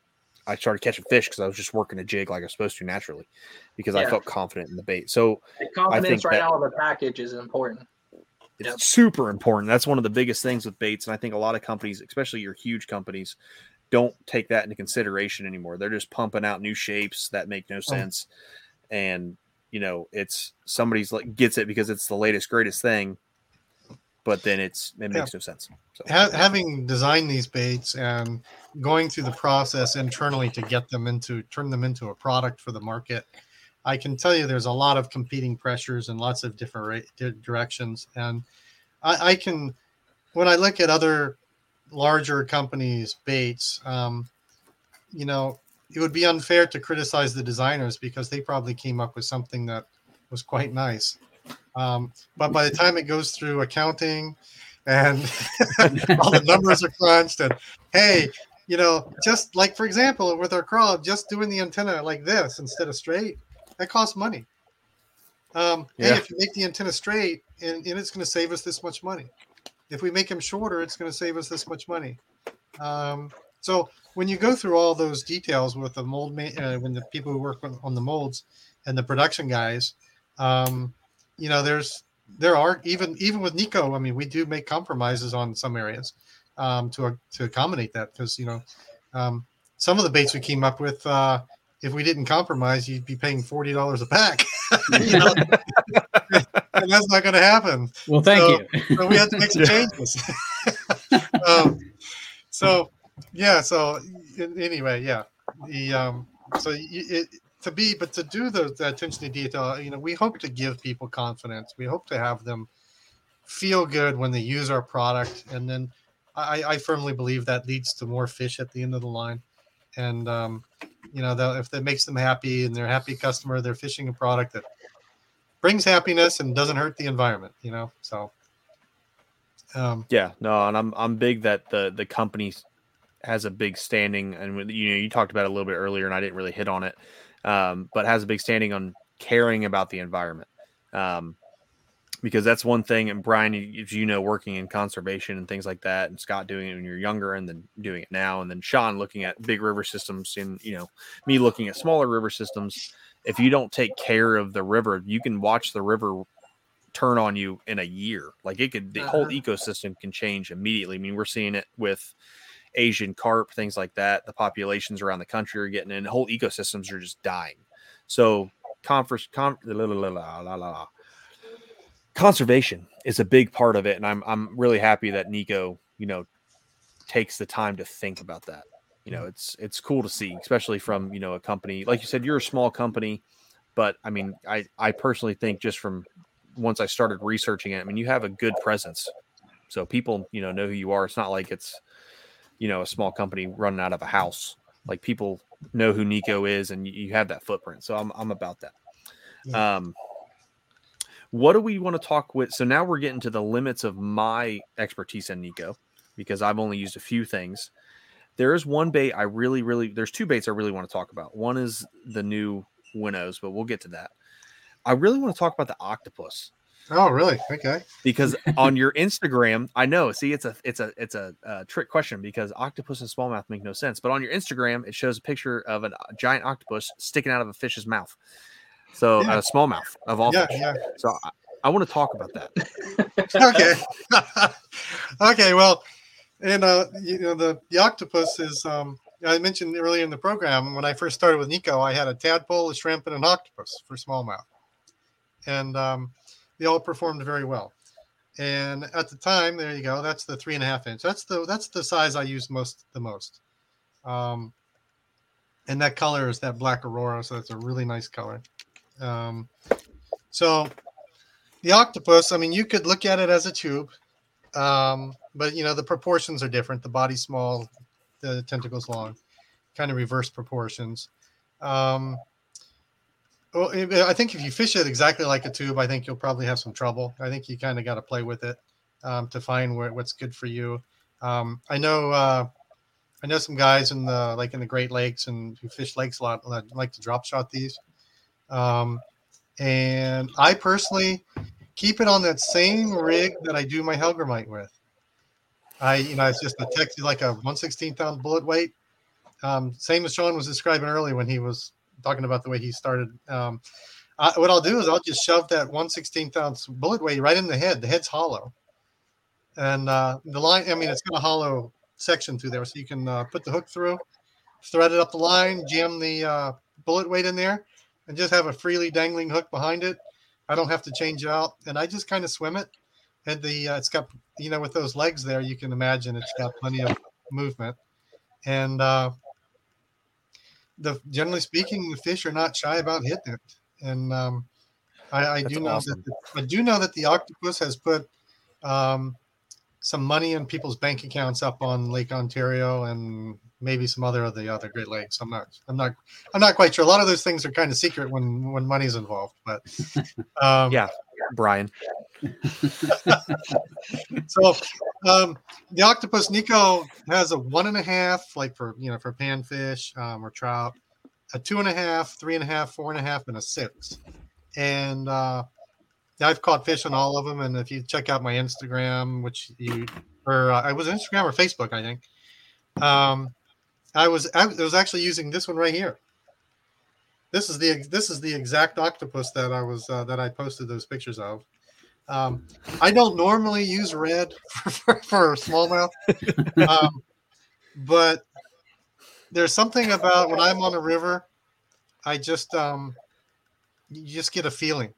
I started catching fish because I was just working a jig like I was supposed to naturally because I felt confident in the bait. So The I confidence think right that- out of the package is important. it's super important. That's one of the biggest things with baits, and I think a lot of companies, especially your huge companies, don't take that into consideration anymore. They're just pumping out new shapes that make no oh. sense, and you know, it's somebody's like gets it because it's the latest greatest thing, but then it's it makes no sense. So Ha- having designed these baits and going through the process internally to get them into turn them into a product for the market i can tell you there's a lot of competing pressures and lots of different ra- directions. And I, I can when i look at other larger companies baits um, you know it would be unfair to criticize the designers because they probably came up with something that was quite nice um, but by the time it goes through accounting and (laughs) all the numbers are crunched and hey you know just like for example with our crawl just doing the antenna like this instead of straight that costs money. Um hey if you make the antenna straight and, and it's going to save us this much money. If we make them shorter it's going to save us this much money. Um so when you go through all those details with the mold ma- uh, when the people who work on, on the molds and the production guys um you know there's there are even even with Nikko. I mean, we do make compromises on some areas um, to to accommodate that because you know um, some of the baits we came up with. Uh, if we didn't compromise, you'd be paying forty dollars a pack. (laughs) You know? and that's not going to happen. Well, thank So- you. so we had to make some (laughs) changes. (laughs) um, so yeah. So anyway, yeah. The um, so y- it, to be, but to do the, the attention to detail, you know, we hope to give people confidence. We hope to have them feel good when they use our product, and then I, I firmly believe that leads to more fish at the end of the line. And um, you know, if that makes them happy and they're a happy customer, they're fishing a product that brings happiness and doesn't hurt the environment. You know, so um, Yeah, no, and I'm I'm big that the the company has a big standing, and you know you talked about it a little bit earlier, and I didn't really hit on it, um, but has a big standing on caring about the environment, um, because that's one thing. And Bryan, you- as you know, working in conservation and things like that, and Scott doing it when you're younger, and then doing it now, and then Sean looking at big river systems, and you know me looking at smaller river systems. If you don't take care of the river, you can watch the river turn on you in a year. Like it could, the whole Uh-huh. ecosystem can change immediately. I mean, we're seeing it with Asian carp, things like that. The populations around the country are getting in, whole ecosystems are just dying. So, conference, con- la, la, la, la, la, la, la. conservation is a big part of it. And I'm, I'm really happy that Nikko, you know, takes the time to think about that. You know, it's, it's cool to see, especially from, you know, a company, like you said, you're a small company, but I mean, I, I personally think just from once I started researching it, I mean, you have a good presence. So people, you know, know who you are. It's not like it's, you know, a small company running out of a house. Like people know who Nikko is and you, have that footprint. So I'm, I'm about that. Um, what do we want to talk with? So now we're getting to the limits of my expertise in Nikko because I've only used a few things. There is one bait I really, really, there's two baits I really want to talk about. One is the new Winnows, but we'll get to that. I really want to talk about the octopus oh, really? Okay. because (laughs) on your Instagram, I know. See, it's a it's a it's a, uh trick question because octopus and smallmouth make no sense. But on your Instagram, it shows a picture of a giant octopus sticking out of a fish's mouth. So Yeah. a smallmouth of all Yeah, fish. yeah. So I, I want to talk about that. (laughs) (laughs) okay. okay. Well, and uh, you know the the octopus is. Um, I mentioned earlier in the program when I first started with Nikko, I had a tadpole, a shrimp, and an octopus for smallmouth, and um, they all performed very well. And at the time, there you go. That's the three and a half inch. That's the that's the size I use most the most. Um, and that color is that black aurora, so that's a really nice color. Um, so the octopus, I mean, you could look at it as a tube, um, but you know the proportions are different. The body's small, the tentacles long, kind of reverse proportions. Um, well, I think if you fish it exactly like a tube, I think you'll probably have some trouble. I think you kind of got to play with it. um, to find where, what's good for you. Um, I know uh, I know some guys in the like in the Great Lakes and who fish lakes a lot like to drop shot these. Um, and I personally keep it on that same rig that I do my Hellgrammite with. I, you know, it's just a text like a 116th ounce bullet weight. Um, same as Sean was describing earlier when he was talking about the way he started. Um, I, what I'll do is I'll just shove that 116th ounce bullet weight right in the head. The head's hollow. And uh, the line, I mean, it's got a hollow section through there. So you can uh, put the hook through, thread it up the line, jam the uh, bullet weight in there, and just have a freely dangling hook behind it. I don't have to change out. And I just kind of swim it. And the, uh, it's got, you know, with those legs there, you can imagine it's got plenty of movement. And, uh, the generally speaking, the fish are not shy about hitting it, and um, I, I do know awesome. that the, I do know that the octopus has put um, some money in people's bank accounts up on Lake Ontario and maybe some other of the other Great Lakes. I'm not I'm not I'm not quite sure. A lot of those things are kind of secret when when money's involved, but (laughs) um, yeah, Bryan. (laughs) so um, the octopus Nikko has a one and a half, like for you know for panfish um, or trout, a two and a half, three and a half, four and a half, and a six. And uh, I've caught fish on all of them. And if you check out my Instagram, which you or uh, I was Instagram or Facebook, I think. Um, I was I was actually using this one right here. This is the this is the exact octopus that I was uh, that I posted those pictures of. Um, I don't normally use red (laughs) for, for, for smallmouth, um, but there's something about when I'm on a river, I just um, you just get a feeling,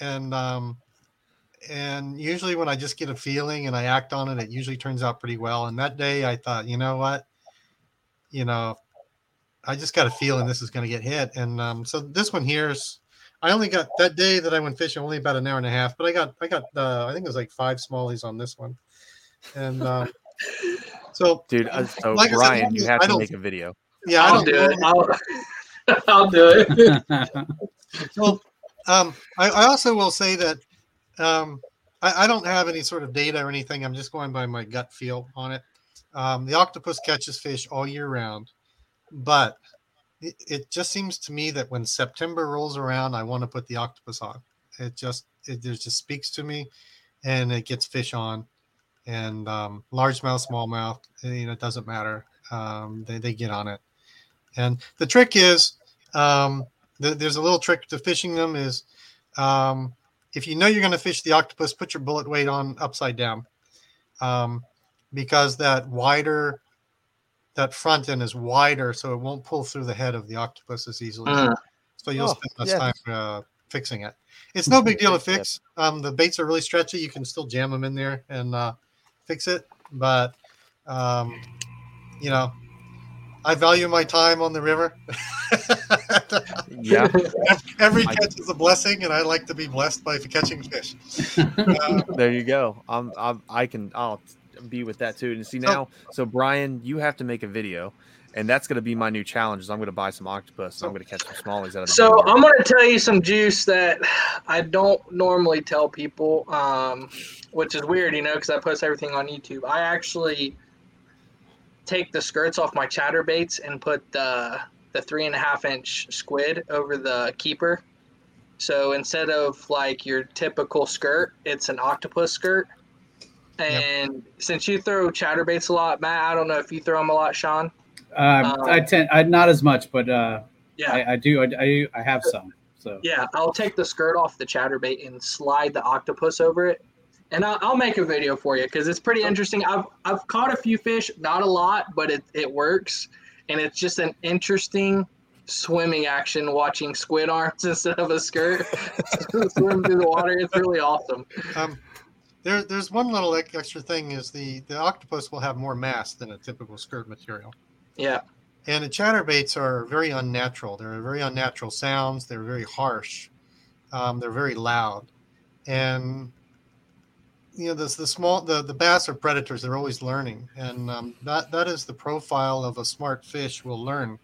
and um, and usually when I just get a feeling and I act on it, it usually turns out pretty well. And that day, I thought, you know what, you know, I just got a feeling this is going to get hit, and um, so this one here's I only got that day that I went fishing only about an hour and a half, but I got I got uh, I think it was like five smallies on this one, and uh, (laughs) so dude, uh, so like Bryan, said, you have to make a video. Yeah, (laughs) I'll do it. I'll, I'll do it. well, um, I, I, also will say that um, I, I, don't have any sort of data or anything. I'm just going by my gut feel on it. Um, the octopus catches fish all year round, but it, just seems to me that when September rolls around, I want to put the octopus on. It just it, it just speaks to me, and it gets fish on, and um, largemouth, smallmouth, eh, you know, it doesn't matter. Um, they they get on it, and the trick is um, the, there's a little trick to fishing them is um, if you know you're going to fish the octopus, put your bullet weight on upside down, um, because that wider that front end is wider, so it won't pull through the head of the octopus as easily. Uh, so you'll oh, spend less yes. time uh, fixing it. It's no big deal to fix. Um, the baits are really stretchy. You can still jam them in there and uh, fix it. But um, you know, I value my time on the river. yeah. (laughs) Every catch is a blessing, and I like to be blessed by catching fish. (laughs) Uh, there you go. I'm, I'm I can. I'll be with that too. And see now, so Bryan, you have to make a video, and that's going to be my new challenge. Is I'm going to buy some octopus. And I'm going to catch some smallies out of the. So I'm going to tell you some juice that I don't normally tell people, um, which is weird, you know, because I post everything on YouTube. I actually take the skirts off my chatterbaits and put the the three and a half inch squid over the keeper. So instead of like your typical skirt, it's an octopus skirt. And yep. since you throw chatterbaits a lot, Matt, I don't know if you throw them a lot, Sean. Uh, um, I tend, I not as much, but uh, yeah, I, I do. I, I, I have some. So yeah, I'll take the skirt off the chatterbait and slide the octopus over it, and I'll, I'll make a video for you because it's pretty interesting. I've I've caught a few fish, not a lot, but it it works, and it's just an interesting swimming action watching squid arms (laughs) instead of a skirt (laughs) swim through the water. It's really awesome. Um, there, there's one little extra thing is the the octopus will have more mass than a typical skirt material. Yeah. And the chatterbaits are very unnatural. They're very unnatural sounds. They're very harsh. Um, they're very loud, and you know the the small the the bass are predators. They're always learning, and um, that that is the profile of a smart fish will learn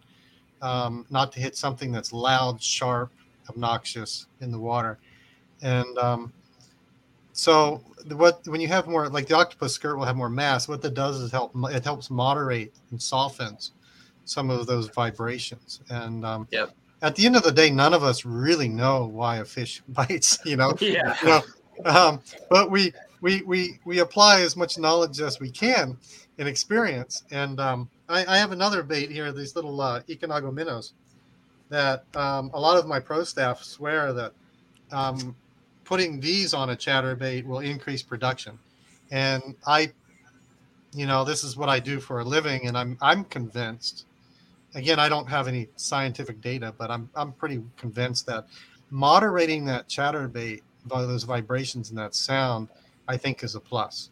um, not to hit something that's loud, sharp, obnoxious in the water, and um, so what when you have more like the octopus skirt will have more mass. What that does is help it helps moderate and softens some of those vibrations. And um, Yep. at the end of the day, none of us really know why a fish (laughs) bites. You know. (laughs) Yeah. You know, um, but we we we we apply as much knowledge as we can and experience. And um, I, I have another bait here. These little uh, Ikonago minnows that um, a lot of my pro staff swear that um, putting these on a chatterbait will increase production. And I, you know, this is what I do for a living, and I'm I'm convinced. Again, I don't have any scientific data, but I'm I'm pretty convinced that moderating that chatterbait by those vibrations and that sound, I think, is a plus.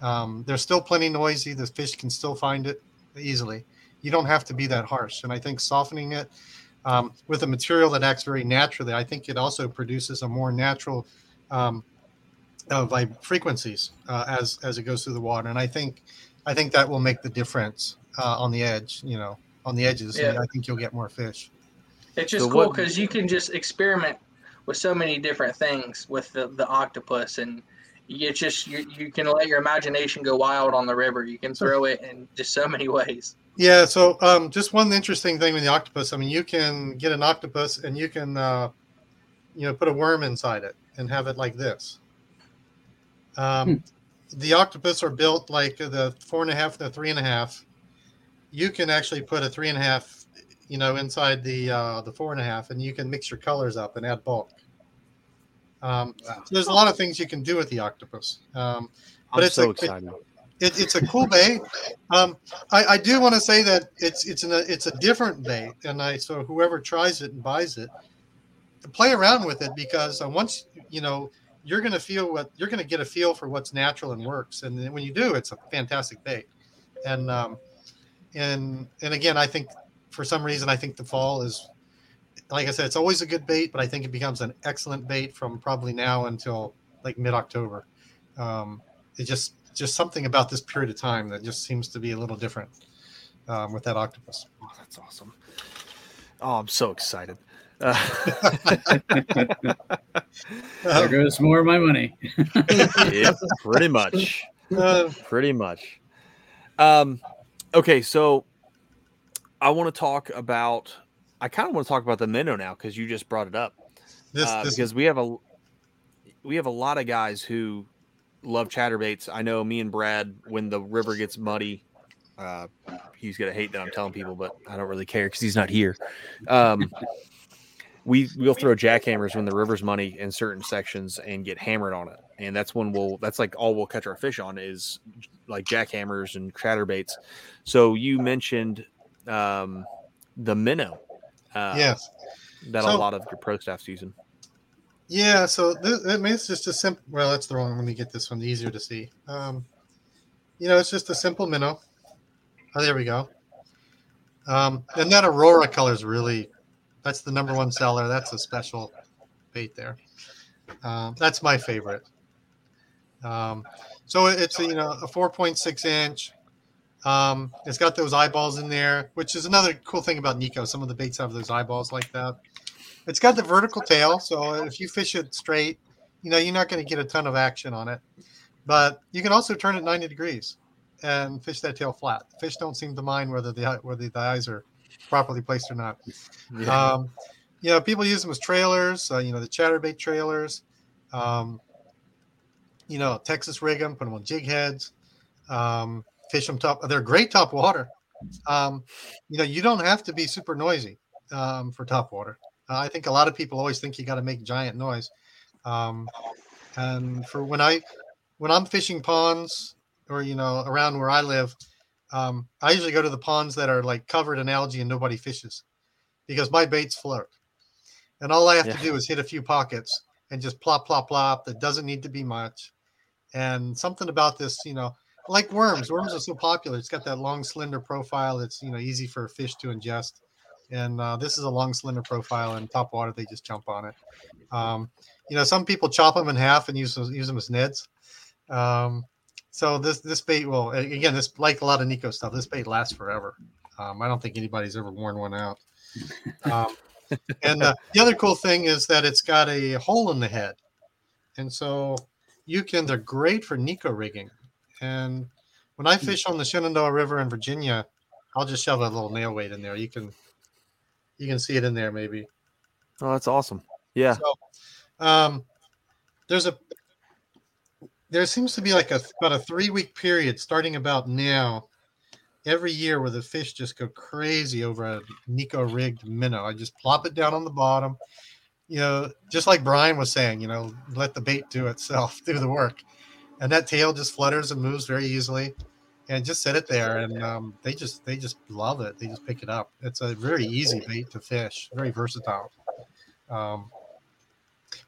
Um, they're still plenty noisy. The fish can still find it easily. You don't have to be that harsh, and I think softening it um, with a material that acts very naturally, I think it also produces a more natural um, uh, vib- frequencies uh, as as it goes through the water, and I think I think that will make the difference uh, on the edge. You know, on the edges, Yeah. I think you'll get more fish. It's just So cool what- because you can just experiment with so many different things with the, the octopus, and you just you, you can let your imagination go wild on the river. You can throw it in just so many (laughs) ways. Yeah. So um, just one interesting thing with the octopus. I mean, you can get an octopus and you can, uh, you know, put a worm inside it and have it like this. Um, The octopus are built like the four and a half, the three and a half. You can actually put a three and a half, you know, inside the uh, the four and a half, and you can mix your colors up and add bulk. Um, so there's a lot of things you can do with the octopus. Um, but I'm it's so a, excited. it, it's a cool bait. Um, I, I do want to say that it's it's an, it's a different bait, and I so whoever tries it and buys it, play around with it because uh, once you know you're going to feel what you're going to get a feel for what's natural and works, and when you do, it's a fantastic bait. And um, and and again, I think for some reason I think the fall is like I said, it's always a good bait, but I think it becomes an excellent bait from probably now until like mid October. Um, it just just something about this period of time that just seems to be a little different um, with that octopus. Oh, that's awesome. Oh, I'm so excited. Uh, (laughs) There goes more of my money. (laughs) yep, pretty much. Uh, pretty much. Um, okay, so I want to talk about. I kind of want to talk about the minnow now because you just brought it up. This- Uh, this- because we have a we have a lot of guys who love chatterbaits. I know me and Brad when the river gets muddy. Uh, he's gonna hate that I'm telling people, but I don't really care because he's not here. Um, we we'll throw jackhammers when the river's muddy in certain sections and get hammered on it, and that's when we'll that's like all we'll catch our fish on is like jackhammers and chatterbaits. So you mentioned um, the minnow. Uh, Yes. that a lot of your pro staff's using. Yeah, so this, I mean, it's just a simple. Well, that's the wrong. Let me get this one easier to see. Um, you know, it's just a simple minnow. Oh, there we go. Um, and that Aurora color is really, that's the number one seller. That's a special bait there. Um, that's my favorite. Um, so it's you know a 4.6 inch. Um, it's got those eyeballs in there, which is another cool thing about Nikko. Some of the baits have those eyeballs like that. It's got the vertical tail, so if you fish it straight, you know you're not going to get a ton of action on it. But you can also turn it 90 degrees and fish that tail flat. Fish don't seem to mind whether the whether the eyes are properly placed or not. Yeah. Um, you know, people use them as trailers. Uh, you know, the chatterbait trailers. Um, you know, Texas rig them, put them on jig heads, um, fish them top. They're great top water. Um, you know, you don't have to be super noisy um, for top water. Uh, I think a lot of people always think you got to make giant noise. Um, and for when I when I'm fishing ponds or you know around where I live, um, I usually go to the ponds that are like covered in algae and nobody fishes because my baits float. And all I have Yeah. to do is hit a few pockets and just plop, plop, plop. That doesn't need to be much. And something about this, you know, like worms. Worms are so popular. It's got that long, slender profile. It's you know easy for a fish to ingest. And uh, this is a long, slender profile. And top water, they just jump on it. Um, you know, some people chop them in half and use use them as nets. Um, so this this bait will again this like a lot of Nikko stuff. This bait lasts forever. Um, I don't think anybody's ever worn one out. Um, and uh, the other cool thing is that it's got a hole in the head, and so you can. They're great for Neko rigging, and when I fish on the Shenandoah River in Virginia, I'll just shove a little nail weight in there. You can, you can see it in there maybe. Oh, that's awesome. Yeah. So, um, there's a there seems to be like a about a three week period starting about now every year where the fish just go crazy over a Neko rigged minnow. I just plop it down on the bottom, you know, just like Bryan was saying, you know, let the bait do itself, (laughs) do the work. And that tail just flutters and moves very easily. And just set it there, and um, they just they just love it. They just pick it up. It's a very easy bait to fish, very versatile. Um,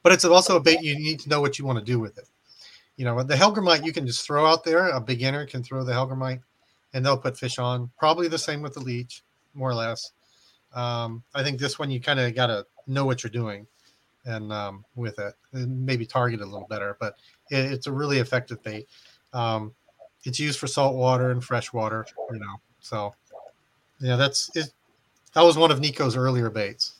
but it's also a bait you need to know what you want to do with it. You know, the Hellgrammite you can just throw out there. A beginner can throw the Hellgrammite and they'll put fish on. Probably the same with the leech, more or less. Um, I think this one you kind of got to know what you're doing, and um, with it, and maybe target it a little better. But it, it's a really effective bait. Um, it's used for salt water and fresh water, you know. So, yeah, that's it. That was one of Nikko's earlier baits.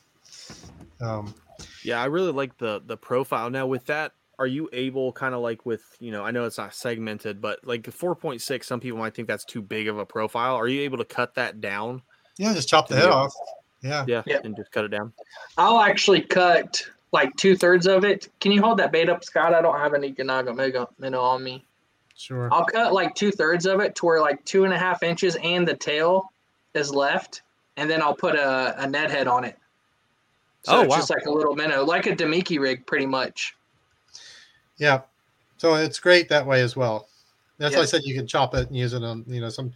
Um, yeah, I really like the the profile. Now with that, are you able kind of like with you know i know it's not segmented but like 4.6 some people might think that's too big of a profile are you able to cut that down yeah just chop the head off yeah yeah yep. and just cut it down i'll actually cut like two-thirds of it can you hold that bait up scott i don't have any Ikunaga minnow on me sure i'll cut like two-thirds of it to where like two and a half inches and the tail is left and then i'll put a, a Ned head on it so oh, it's wow. just like a little minnow like a damiki rig pretty much yeah. So it's great that way as well. That's why I said you can chop it and use it on, you know, some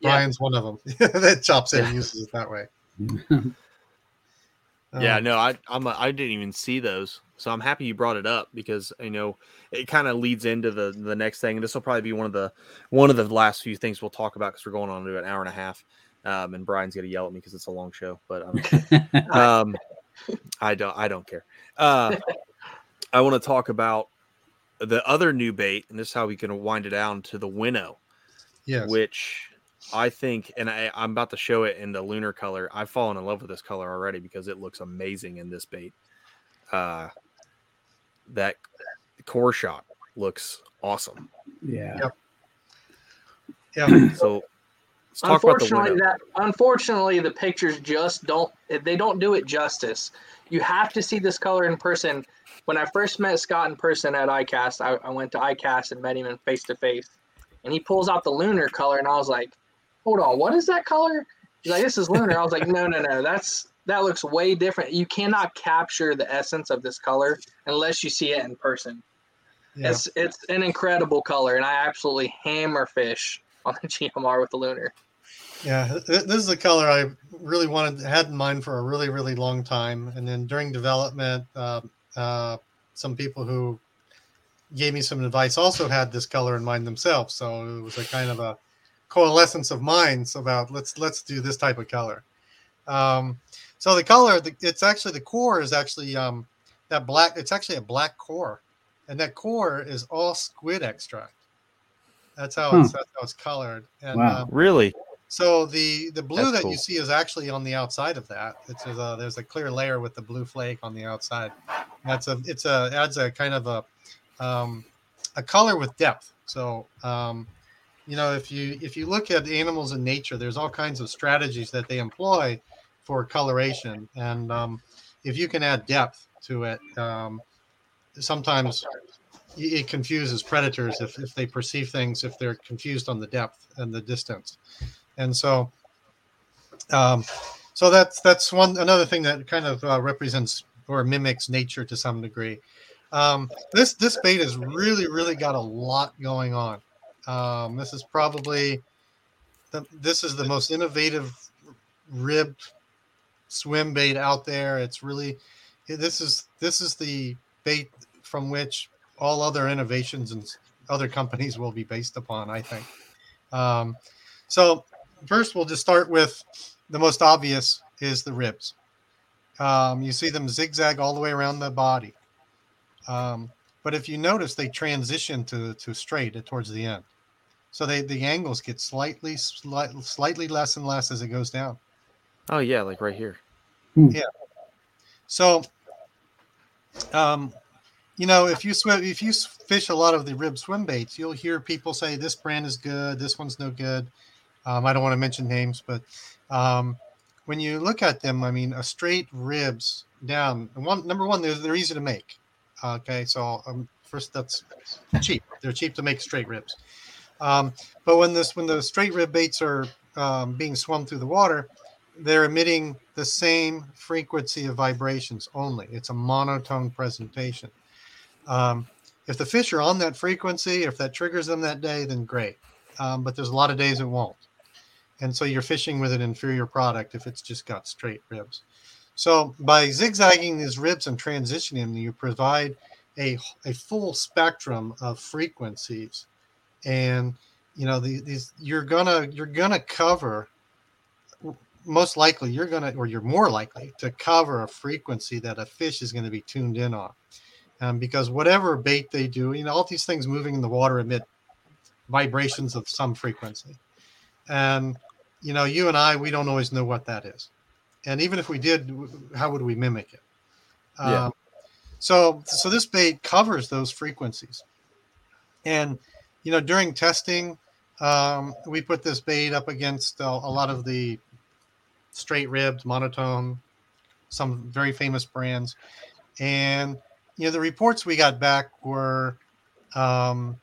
Bryan's one of them (laughs) that chops it yeah. and uses it that way. (laughs) um, yeah, no, I I'm a, I didn't even see those, so I'm happy you brought it up because you know it kind of leads into the the next thing. This will probably be one of the one of the last few things we'll talk about because we're going on to an hour and a half, um, and Bryan's gonna yell at me because it's a long show, but um, (laughs) um, I don't I don't care. Uh, (laughs) I want to talk about the other new bait, and this is how we can wind it down to the winnow. Yes. Which I think, and I, I'm about to show it in the lunar color. I've fallen in love with this color already because it looks amazing in this bait. Uh, that core shot looks awesome. Yeah. Yep. Yeah. So let's talk unfortunately, that unfortunately the pictures just don't they don't do it justice. You have to see this color in person when I first met Scott in person at ICAST, I, I went to ICAST and met him in face to face, and he pulls out the lunar color, and I was like, "Hold on, what is that color?" He's like, "This is lunar." I was like, "No, no, no, that's that looks way different. You cannot capture the essence of this color unless you see it in person. Yeah. It's it's an incredible color, and I absolutely hammer fish on the (laughs) GMR with the lunar. Yeah, this is a color I really wanted had in mind for a really really long time, and then during development, um, uh, some people who gave me some advice also had this color in mind themselves. So it was a kind of a coalescence of minds about let's let's do this type of color. Um, so the color, the, it's actually the core is actually um, that black. It's actually a black core, and that core is all squid extract. That's how hmm. it's that's how it's colored. And, wow, um, really? So the the blue That's that cool. you see is actually on the outside of that. It's a, there's a clear layer with the blue flake on the outside. That's a it's a adds a kind of a um, a color with depth. So um, you know if you if you look at animals in nature, there's all kinds of strategies that they employ for coloration, and um, if you can add depth to it, um, sometimes it confuses predators if, if they perceive things if they're confused on the depth and the distance and so um, so that's that's one another thing that kind of uh, represents or mimics nature to some degree. Um, this this bait has really really got a lot going on. Um, this is probably the, this is the most innovative ribbed swim bait out there. It's really this is this is the bait from which all other innovations and other companies will be based upon. I think. Um, so first we'll just start with the most obvious is the ribs. Um, you see them zigzag all the way around the body. Um, but if you notice, they transition to, to straight towards the end. So they, the angles get slightly, slight, slightly less and less as it goes down. Oh yeah, like right here. Yeah. So, um, you know, if you swim, if you fish a lot of the rib swim baits, you'll hear people say this brand is good, this one's no good. Um, I don't want to mention names, but um, when you look at them, I mean, a straight ribs down. One number one, they're, they're easy to make. Okay, so um, first that's cheap. They're cheap to make straight ribs. Um, but when this when the straight rib baits are um, being swum through the water, they're emitting the same frequency of vibrations only. It's a monotone presentation. Um, if the fish are on that frequency, if that triggers them that day, then great. Um, but there's a lot of days it won't. And so you're fishing with an inferior product if it's just got straight ribs. So by zigzagging these ribs and transitioning them, you provide a, a full spectrum of frequencies. And you know, the, these you're gonna you're gonna cover most likely you're gonna or you're more likely to cover a frequency that a fish is going to be tuned in on. Um, because whatever bait they do, you know, all these things moving in the water emit vibrations of some frequency. And, you know, you and I, we don't always know what that is. And even if we did, how would we mimic it? Yeah. Um, so, so this bait covers those frequencies. And, you know, during testing, um, we put this bait up against uh, a lot of the straight ribbed, monotone, some very famous brands. And, you know, the reports we got back were um,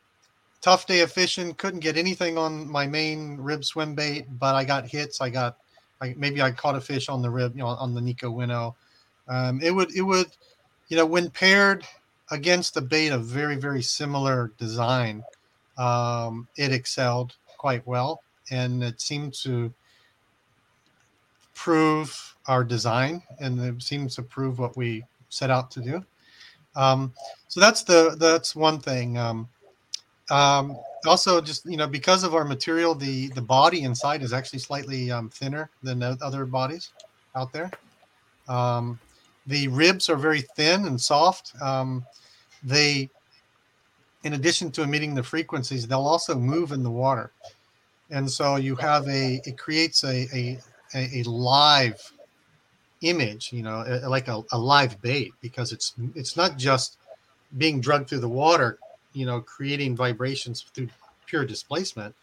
tough day of fishing, couldn't get anything on my main rib swim bait, but I got hits. I got, I, maybe I caught a fish on the rib, you know, on the Nikko Winnow. Um, it would, it would, you know, when paired against a bait of very, very similar design, um, it excelled quite well. And it seemed to prove our design and it seems to prove what we set out to do. Um, so that's the that's one thing. Um, um, also, just you know, because of our material, the the body inside is actually slightly um, thinner than the other bodies out there. Um, the ribs are very thin and soft. Um, they, in addition to emitting the frequencies, they'll also move in the water, and so you have a it creates a a, a, a live image, you know, a- like a, a live bait because it's it's not just being drugged through the water, you know, creating vibrations through pure displacement.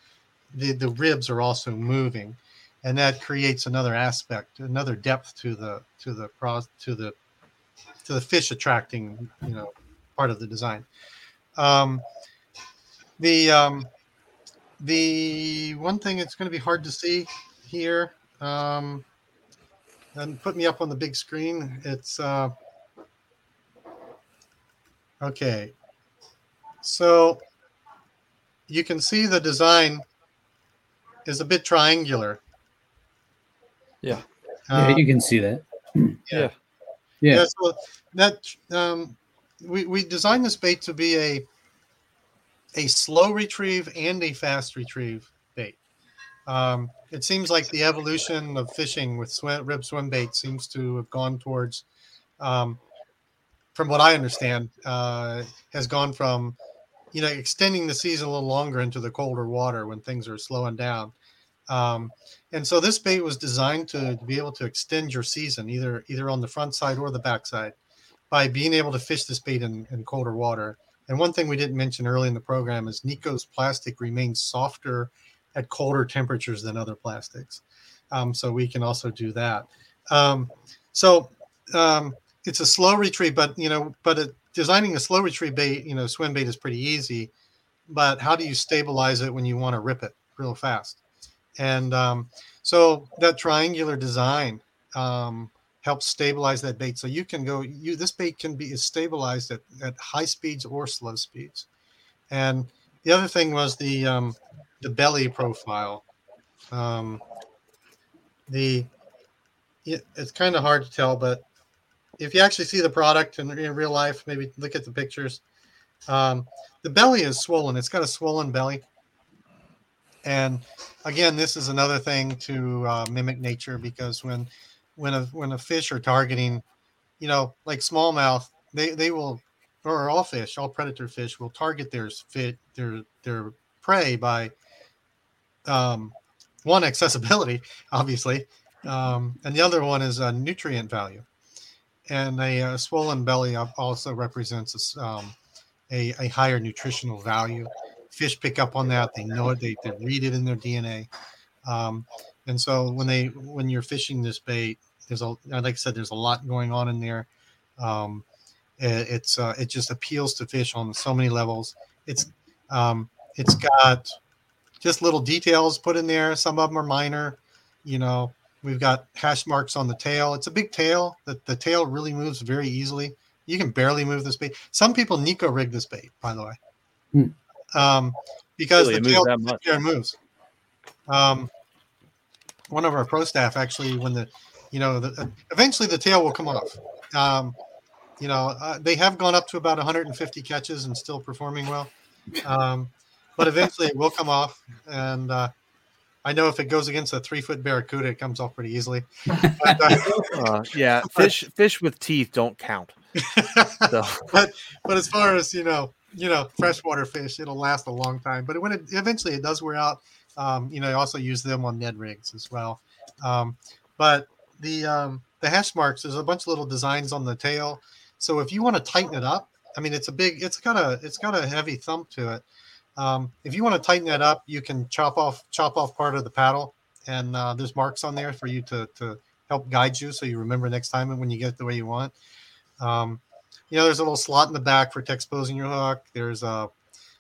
The the ribs are also moving, and that creates another aspect, another depth to the to the to the to the fish attracting, you know, part of the design. Um, the um, the one thing that's going to be hard to see here um, and put me up on the big screen. It's uh, okay. So you can see the design is a bit triangular. Yeah. Yeah, you can see that. Yeah. yeah. Yeah. so that um, we we designed this bait to be a a slow retrieve and a fast retrieve bait. Um, it seems like the evolution of fishing with swim, rib swim bait seems to have gone towards, um, from what I understand, uh, has gone from, you know, extending the season a little longer into the colder water when things are slowing down. Um, and so this bait was designed to, to be able to extend your season either either on the front side or the back side by being able to fish this bait in, in colder water. And one thing we didn't mention early in the program is Nikko's plastic remains softer at colder temperatures than other plastics. Um, so we can also do that. Um, so um, it's a slow retrieve, but you know, but designing a slow retrieve bait, you know, swim bait is pretty easy. But how do you stabilize it when you want to rip it real fast? And um, so that triangular design um, helps stabilize that bait. So you can go, you this bait can be is stabilized at, at high speeds or slow speeds. And the other thing was the um, the belly profile. Um, the it, it's kind of hard to tell, but if you actually see the product in, in real life, maybe look at the pictures. Um, the belly is swollen. It's got a swollen belly. And again, this is another thing to uh, mimic nature because when when a when a fish are targeting, you know, like smallmouth, they they will, or all fish, all predator fish will target their fit their their prey by um, one accessibility, (laughs) obviously, um, and the other one is uh, nutrient value. and a, uh swollen belly also represents um, a, a higher nutritional value. Fish pick up on that; they know it. They, they read it in their DNA. Um, and so when they when you're fishing this bait, there's a like I said, there's a lot going on in there. Um, it, it's uh, it just appeals to fish on so many levels. It's um, it's got just little details put in there. Some of them are minor. You know, we've got hash marks on the tail. It's a big tail. The, the tail really moves very easily. You can barely move this bait. Some people Neko rig this bait, by the way, Hmm. um, because Really, the tail that much? moves. Um, one of our pro staff actually, when the, you know, the, eventually the tail will come off. Um, you know, uh, they have gone up to about 150 catches and still performing well. Um, but eventually it will come off. And uh, I know if it goes against a three foot barracuda, it comes off pretty easily. But, uh, (laughs) Uh, yeah, (laughs) fish fish with teeth don't count. So (laughs) but but as far as you know, you know, freshwater fish, it'll last a long time. But when it eventually it does wear out, um, you know, I also use them on Ned rigs as well. Um, but the um, the hash marks, there's a bunch of little designs on the tail. So if you want to tighten it up, I mean, it's a big, it's got a, it's got a heavy thump to it. Um, if you want to tighten that up, you can chop off, chop off part of the paddle, and uh, there's marks on there for you to to help guide you, so you remember next time and when you get it the way you want. Um, you know, there's a little slot in the back for exposing your hook. There's uh,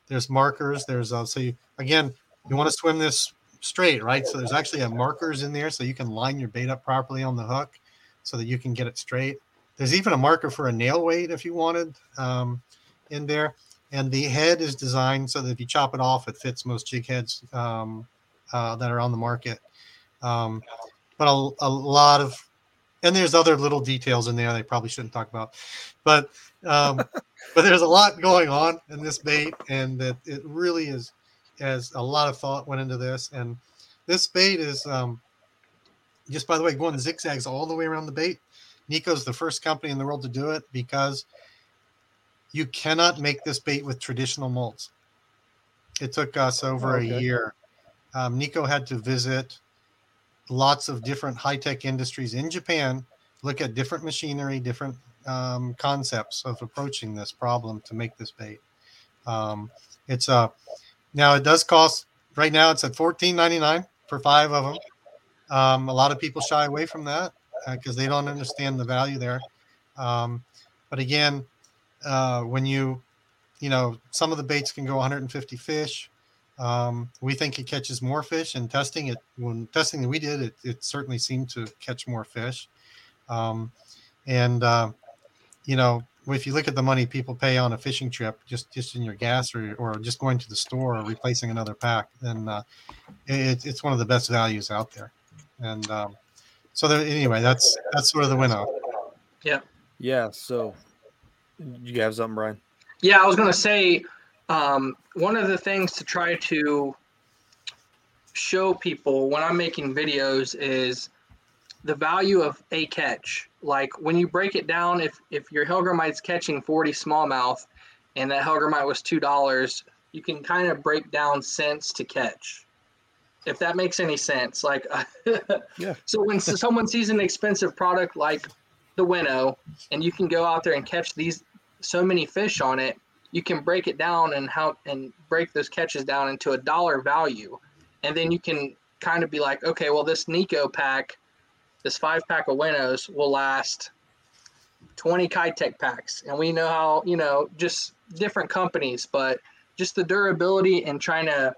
there's markers. There's uh, so you again, you want to swim this straight, right? So there's actually a markers in there, so you can line your bait up properly on the hook, so that you can get it straight. There's even a marker for a nail weight if you wanted um, in there, and the head is designed so that if you chop it off, it fits most jig heads um, uh, that are on the market. Um, but a, a lot of and there's other little details in there they probably shouldn't talk about. But um, (laughs) but there's a lot going on in this bait and that it really is has a lot of thought went into this. And this bait is um, just by the way going zigzags all the way around the bait. Nikko's the first company in the world to do it because you cannot make this bait with traditional molds it took us over Okay. a year um, Nikko had to visit lots of different high-tech industries in Japan look at different machinery, different um, concepts of approaching this problem to make this bait. Um, it's uh, now it does cost right now. It's at fourteen ninety nine for five of them. Um, a lot of people shy away from that because they don't understand the value there. Um, but again, uh, when you, you know, some of the baits can go 150 fish. Um, we think it catches more fish, and testing it when testing that we did, it, it certainly seemed to catch more fish. Um, and uh, you know, if you look at the money people pay on a fishing trip, just just in your gas or or just going to the store or replacing another pack, then uh, it, it's one of the best values out there. And um, so there, anyway, that's that's sort of the winnow. Yeah. yeah. So you have something, Bryan? Yeah, I was gonna say um, one of the things to try to show people when I'm making videos is the value of a catch. Like when you break it down, if if your Hellgrammite's catching 40 smallmouth and that Hellgrammite was two dollars, you can kind of break down cents to catch. If that makes any sense, like (laughs) Yeah. So when someone sees an expensive product like the Winnow, and you can go out there and catch these so many fish on it, you can break it down and how and break those catches down into a dollar value, and then you can kind of be like, okay, well this Nikko pack, this five pack of Winnows will last 20 Keitech packs, and we know how you know just different companies, but just the durability and trying to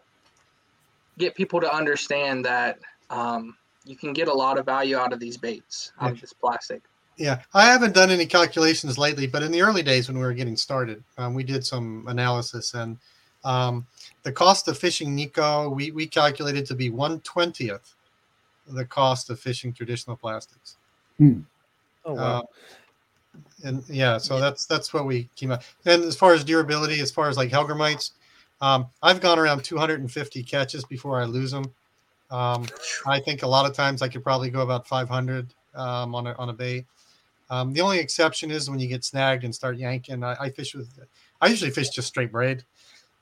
get people to understand that um, you can get a lot of value out of these baits out of this plastic. Yeah, I haven't done any calculations lately, but in the early days when we were getting started, um, we did some analysis, and um, the cost of fishing Nikko we, we calculated to be one twentieth the cost of fishing traditional plastics. Hmm. Oh wow. Uh, and yeah, so that's that's what we came up. And as far as durability, as far as like Hellgrammites, um, I've gone around 250 catches before I lose them. Um, I think a lot of times I could probably go about 500 um, on a on a bait. Um, the only exception is when you get snagged and start yanking. I, I fish with, I usually fish just straight braid.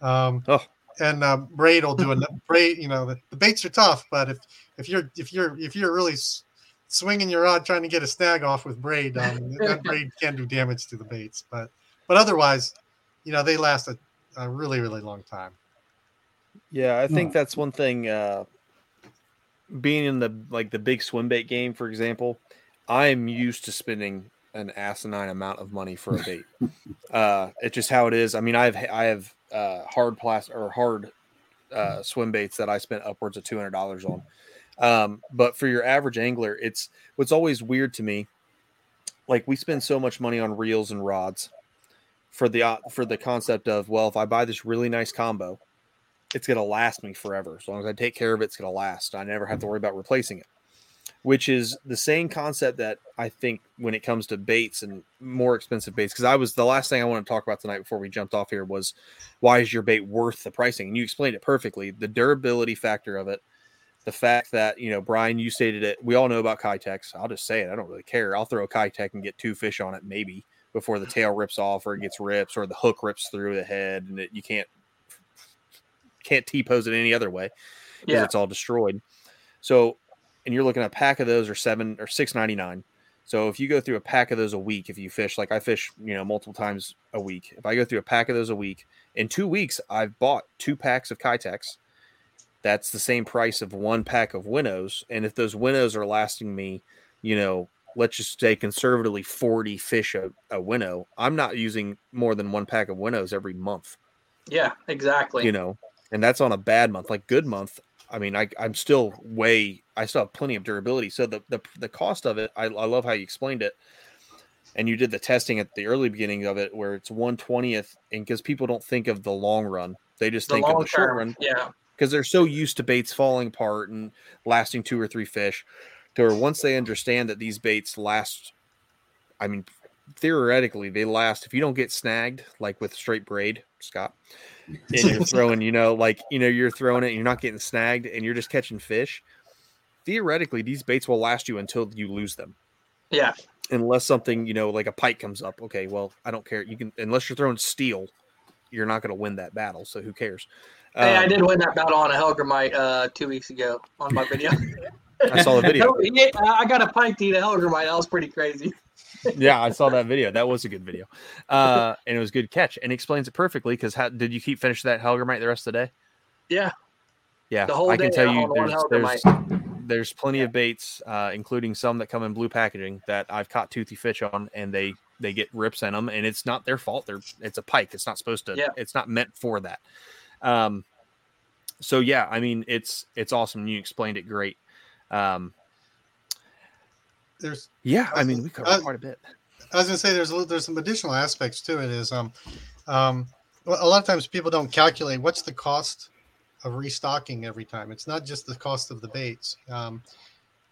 Um, Oh. and uh, braid will do a braid. You know, the, the baits are tough, but if if you're if you're if you're really s- swinging your rod trying to get a snag off with braid. Um, (laughs) that braid can do damage to the baits, but but otherwise, you know, they last a, a really really long time. Yeah, I think that's one thing. Uh, being in the like the big swim bait game, for example, I'm used to spending an asinine amount of money for a bait. uh, it's just how it is. I mean, I have I have uh, hard plastic or hard uh, swim baits that I spent upwards of two hundred dollars on. Um, but for your average angler, it's what's always weird to me. Like we spend so much money on reels and rods for the uh, for the concept of well, if I buy this really nice combo, it's to last me forever. As long as I take care of it, it's to last. I never have to worry about replacing it. Which is the same concept that I think when it comes to baits and more expensive baits. Because I was the last thing I want to talk about tonight before we jumped off here was why is your bait worth the pricing? And you explained it perfectly. The durability factor of it, the fact that you know Bryan, you stated it. We all know about Keitechs. I'll just say it. I don't really care. I'll throw a Keitech and get two fish on it, maybe before the tail rips off or it gets rips or the hook rips through the head and it, you can't can't T pose it any other way because Yeah. it's all destroyed. So, and you're looking at a pack of those are seven or six ninety nine. So if you go through a pack of those a week, if you fish like I fish, you know, multiple times a week, if I go through a pack of those a week, in two weeks I've bought two packs of Keitechs. That's the same price of one pack of winnows. And if those winnows are lasting me, you know, let's just say conservatively 40 fish a, a winnow, I'm not using more than one pack of winnows every month Yeah, exactly. you know, and that's on a bad month. Like good month, I mean, I I'm still way, I still have plenty of durability. So the the the cost of it, I, I love how you explained it, and you did the testing at the early beginning of it, where it's one twentieth, and because people don't think of the long run, they just The think of the short term, run, yeah. because they're so used to baits falling apart and lasting two or three fish, to where once they understand that these baits last, I mean, theoretically they last if you don't get snagged like with straight braid, Scott (laughs) and you're throwing, you know, like you know, you're throwing it, and you're not getting snagged, and you're just catching fish. Theoretically, these baits will last you until you lose them, Yeah. unless something, you know, like a pike comes up. Okay, well, I don't care. You can, unless you're throwing steel, you're not going to win that battle. So who cares? Hey, I Um, did win that battle on a Hellgrammite uh, two weeks ago on my video. (laughs) I saw the video. (laughs) Yeah, I got a pike to eat a Hellgrammite. That was pretty crazy. Yeah, I saw that video. That was a good video, uh, and it was a good catch, and explains it perfectly. Because how did you keep finishing that Hellgrammite the rest of the day? Yeah. Yeah, The whole I can day tell you there's, there's there's plenty of baits, uh, including some that come in blue packaging that I've caught toothy fish on, and they they get rips in them, and it's not their fault. They're it's a pike. It's not supposed to. Yeah. It's not meant for that. Um, so yeah, I mean it's it's awesome. You explained it great. Um, There's yeah, I mean we covered Uh, quite a bit. I was gonna say there's a little, there's some additional aspects to it. Is um, um, well, a lot of times people don't calculate what's the cost of restocking every time. It's not just the cost of the baits. Um,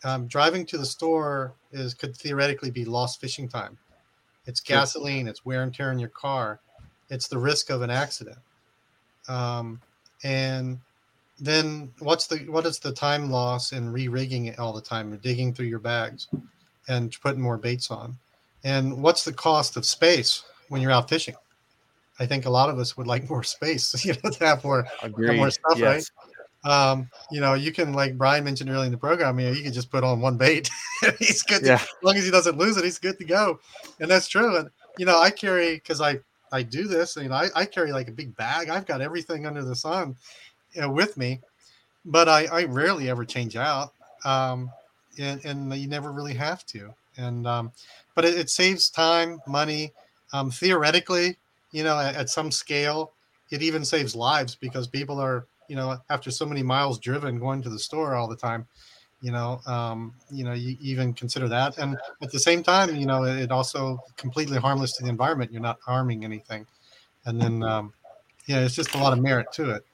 um, driving to the store is could theoretically be lost fishing time. It's gasoline. It's wear and tear in your car. It's the risk of an accident. Um, and then what's the what is the time loss in re-rigging it all the time, or digging through your bags, and putting more baits on? And what's the cost of space when you're out fishing? I think a lot of us would like more (laughs) space, (laughs) you know, to have more, have more stuff, Yes. right? Um, you know, you can like Bryan mentioned earlier in the program, you know, you can just put on one bait. (laughs) he's good. To, As long as he doesn't lose it, he's good to go. And that's true. And you know, I carry because I I do this. You know, I, I carry like a big bag. I've got everything under the sun, you know, with me, but I I rarely ever change out. Um, and and you never really have to. And um, but it, it saves time, money. Um, theoretically, you know, at, at some scale, it even saves lives because people are, you know, after so many miles driven going to the store all the time, you know, um, you know, you even consider that. And at the same time, you know, it also completely harmless to the environment. You're not harming anything. And then, um, yeah, it's just a lot of merit to it.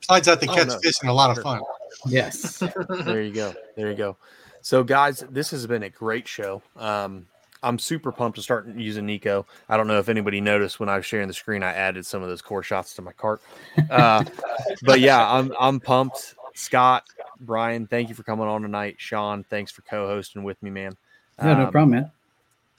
Besides that, they Oh, catch no. fish and a lot of fun. Yes. (laughs) there you go. There you go. So, guys, this has been a great show. Um, I'm super pumped to start using Nikko. I don't know if anybody noticed when I was sharing the screen, I added some of those core shots to my cart. Uh, (laughs) but yeah, I'm I'm pumped. Scott, Bryan, thank you for coming on tonight. Sean, thanks for co-hosting with me, man. No, no Um, problem, man.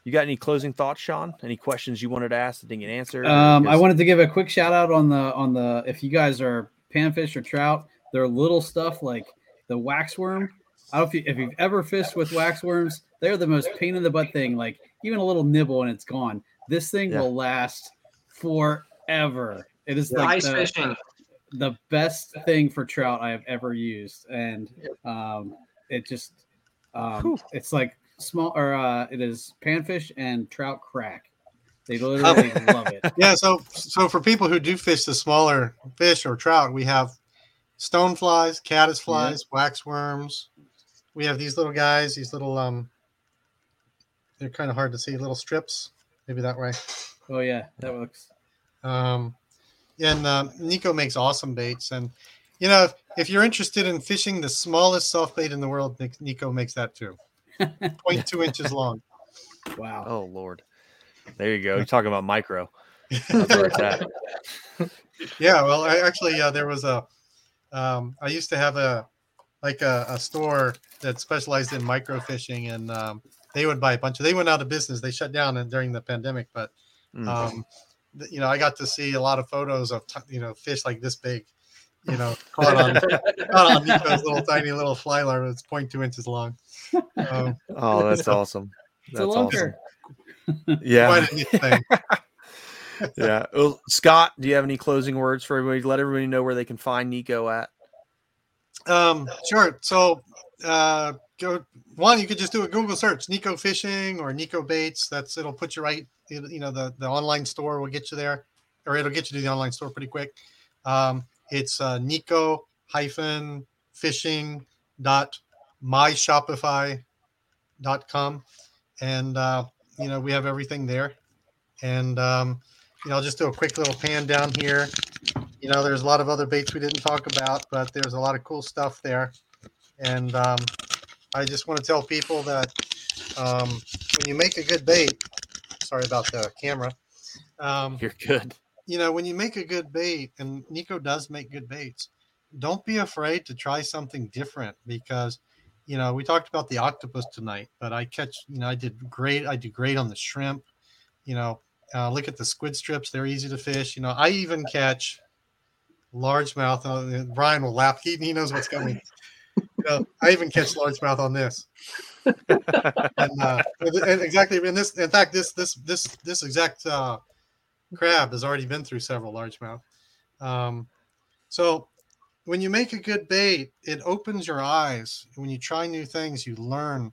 You got any closing thoughts, Sean? Any questions you wanted to ask that didn't get answered? Um, I wanted to give a quick shout out on the on the if you guys are panfish or trout, their little stuff like the waxworm I don't know if, you, if you've ever fished with waxworms, they're the most pain in the butt thing. Like even a little nibble and it's gone. This thing Yeah. will last forever. It is Yeah. like Ice the, fishing. the best thing for trout I have ever used, and um, it just um, it's like small or uh, it is panfish and trout crack. They literally love it. (laughs) Yeah, so so for people who do fish the smaller fish or trout, we have stoneflies, caddisflies, waxworms. We have these little guys, these little um they're kind of hard to see, little strips, maybe that way. Oh yeah, that looks. Um and um, Nikko makes awesome baits and you know, if, if you're interested in fishing the smallest soft bait in the world, Nikko makes that too. (laughs) 0.2 inches long. Wow. Oh Lord. There you go. You're (laughs) talking about micro. That's where it's at. (laughs) Yeah, well, I actually uh, there was a um, I used to have a like a, a store that specialized in micro fishing, and um, they would buy a bunch of. They went out of business. They shut down and during the pandemic, but Mm. um, th- you know, I got to see a lot of photos of t- you know fish like this big, you know, (laughs) caught on caught on Nikko's little tiny little fly larva that's 0.2 inches long. Um, Oh, that's (laughs) awesome. It's a That's lunker. awesome. (laughs) Yeah. Quite a neat thing. Yeah. Well, Scott, do you have any closing words for everybody? Let everybody know where they can find Nikko at. Um, sure. So, uh, go one. You could just do a Google search, Nikko Fishing or Nikko Baits. That's it'll put you right. You know, the the online store will get you there, or it'll get you to the online store pretty quick. Um, it's uh, Nikko hyphen fishing dot myshopify dot com, and uh, you know we have everything there. And um, you know, I'll just do a quick little pan down here. You know there's a lot of other baits we didn't talk about but there's a lot of cool stuff there. And um, i just want to tell people that um, when you make a good bait sorry about the camera um, You're good. you know when you make a good bait and Nikko does make good baits don't be afraid to try something different because you know we talked about the octopus tonight but i catch you know i did great i do great on the shrimp. You know uh, look at the squid strips. They're easy to fish. You know i even catch largemouth uh, Bryan will laugh. He, he knows what's coming. (laughs) You know i even catch largemouth on this. And, uh, and exactly in this in fact this this this this exact uh, crab has already been through several largemouth. Um, so when you make a good bait it opens your eyes. When you try new things you learn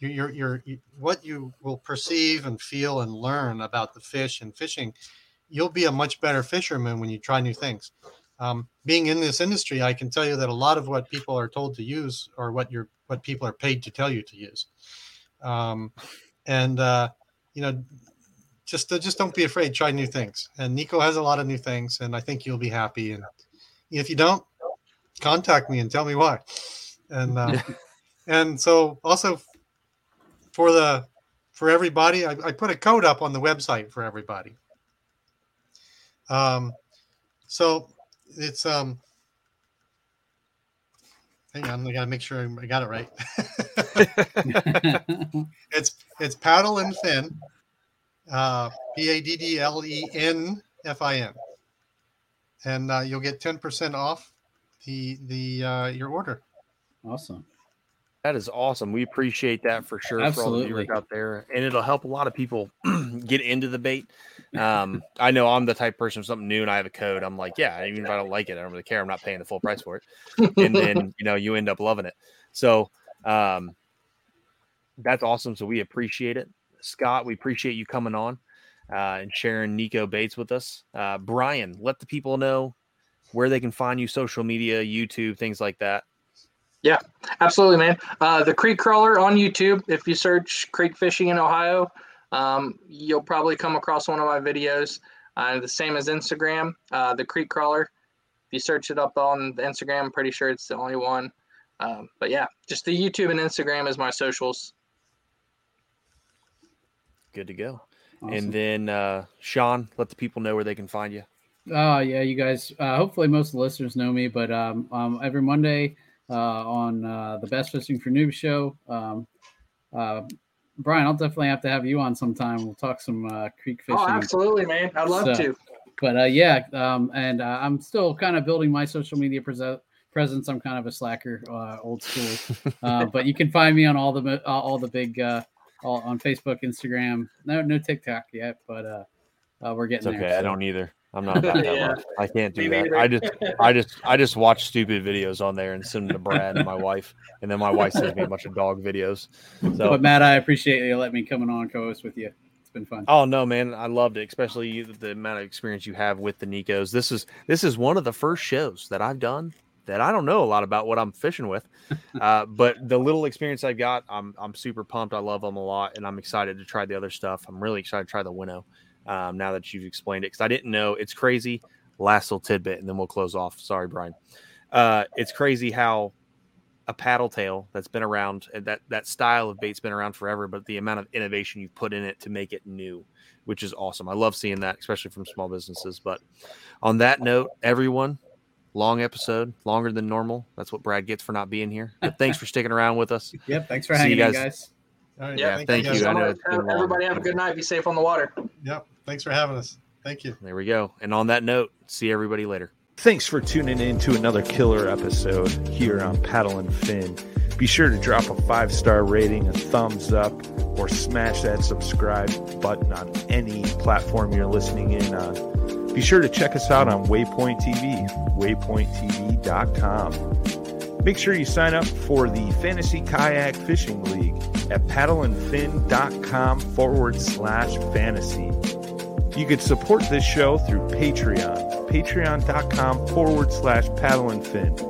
you, you're, you're, you, what you will perceive and feel and learn about the fish and fishing you'll be a much better fisherman when you try new things. Um, being in this industry i can tell you that a lot of what people are told to use or what you're what people are paid to tell you to use. Um, and uh, you know just uh, just don't be afraid try new things. And Nikko has a lot of new things and i think you'll be happy. And if you don't contact me and tell me why. And uh, and so also for the for everybody I, I put a code up on the website for everybody. Um so it's um hang on i gotta make sure i got it right. (laughs) It's it's paddle and fin uh p-a-d-d-l-e-n-f-i-n and uh, you'll get 10% off the the uh, your order. Awesome. That is awesome. We appreciate that for sure for all the Absolutely. viewers out there, and it'll help a lot of people (clears throat) get into the bait. (laughs) Um, I know I'm the type of person. If something new and I have a code, I'm like, yeah, even if I don't like it, I don't really care. I'm not paying the full price for it, and (laughs) then you know you end up loving it. So um, that's awesome. So we appreciate it, Scott. We appreciate you coming on uh, and sharing Nikko Baits with us. Uh, Bryan, let the people know where they can find you, social media, YouTube, things like that. Yeah, absolutely, man. Uh, the Creek Crawler on YouTube. If you search Creek Fishing in Ohio, um, you'll probably come across one of my videos. Uh, the same as Instagram, uh, the Creek Crawler. If you search it up on the Instagram, I'm pretty sure it's the only one. Um, but yeah, just the YouTube and Instagram is my socials. Good to go. Awesome. And then uh, Sean, let the people know where they can find you. Oh yeah, you guys. Uh, hopefully, most of the listeners know me, but um, um, every Monday on uh, the Bass Fishing for Noobs show, um, uh, Bryan, I'll definitely have to have you on sometime. We'll talk some uh, creek fishing. Oh, absolutely, man. I'd love So- to. But uh, yeah, um, and uh, I'm still kind of building my social media prese- presence, I'm kind of a slacker, uh, old school. (laughs) Uh, but you can find me on all the uh, all the big uh, all, on Facebook, Instagram. No, no TikTok yet, but uh, uh, we're It's getting okay. there. I don't either. I'm not about that Yeah. much. I can't do Me that. neither. I just, I just, I just watch stupid videos on there and send them to Brad and my wife, and then my wife sends me a bunch of dog videos. So, But Matt, I appreciate you letting me coming on co-host with you. It's been fun. Oh no, man! I loved it, especially you, the amount of experience you have with the Nikkos. This is this is one of the first shows that I've done that I don't know a lot about what I'm fishing with, uh, but the little experience I've got, I'm I'm super pumped. I love them a lot, and I'm excited to try the other stuff. I'm really excited to try the Winnow um, now that you've explained it because I didn't know. It's crazy. Last little tidbit, and then we'll close off. Sorry, Bryan. Uh, it's crazy how a paddle tail that's been around that that style of bait's been around forever but the amount of innovation you've put in it to make it new which is awesome i love seeing that especially from small businesses but on that note everyone long episode longer than normal that's what brad gets for not being here but thanks for sticking around with us (laughs) Yep. Thanks for See hanging you in, guys. guys. All right, yeah thank you, i know it's been long. Everybody have a good night. Be safe on the water. Yep. Thanks for having us. Thank you. there we go and on that note see everybody later Thanks for tuning in to another killer episode here on Paddle and Fin. Be sure to drop a five star rating, a thumbs up, or smash that subscribe button on any platform you're listening in on. Be sure to check us out on Waypoint TV, waypointtv.com. Make sure you sign up for the Fantasy Kayak Fishing League at paddleandfin.com forward slash fantasy. You could support this show through Patreon, patreon.com forward slash paddle and fin.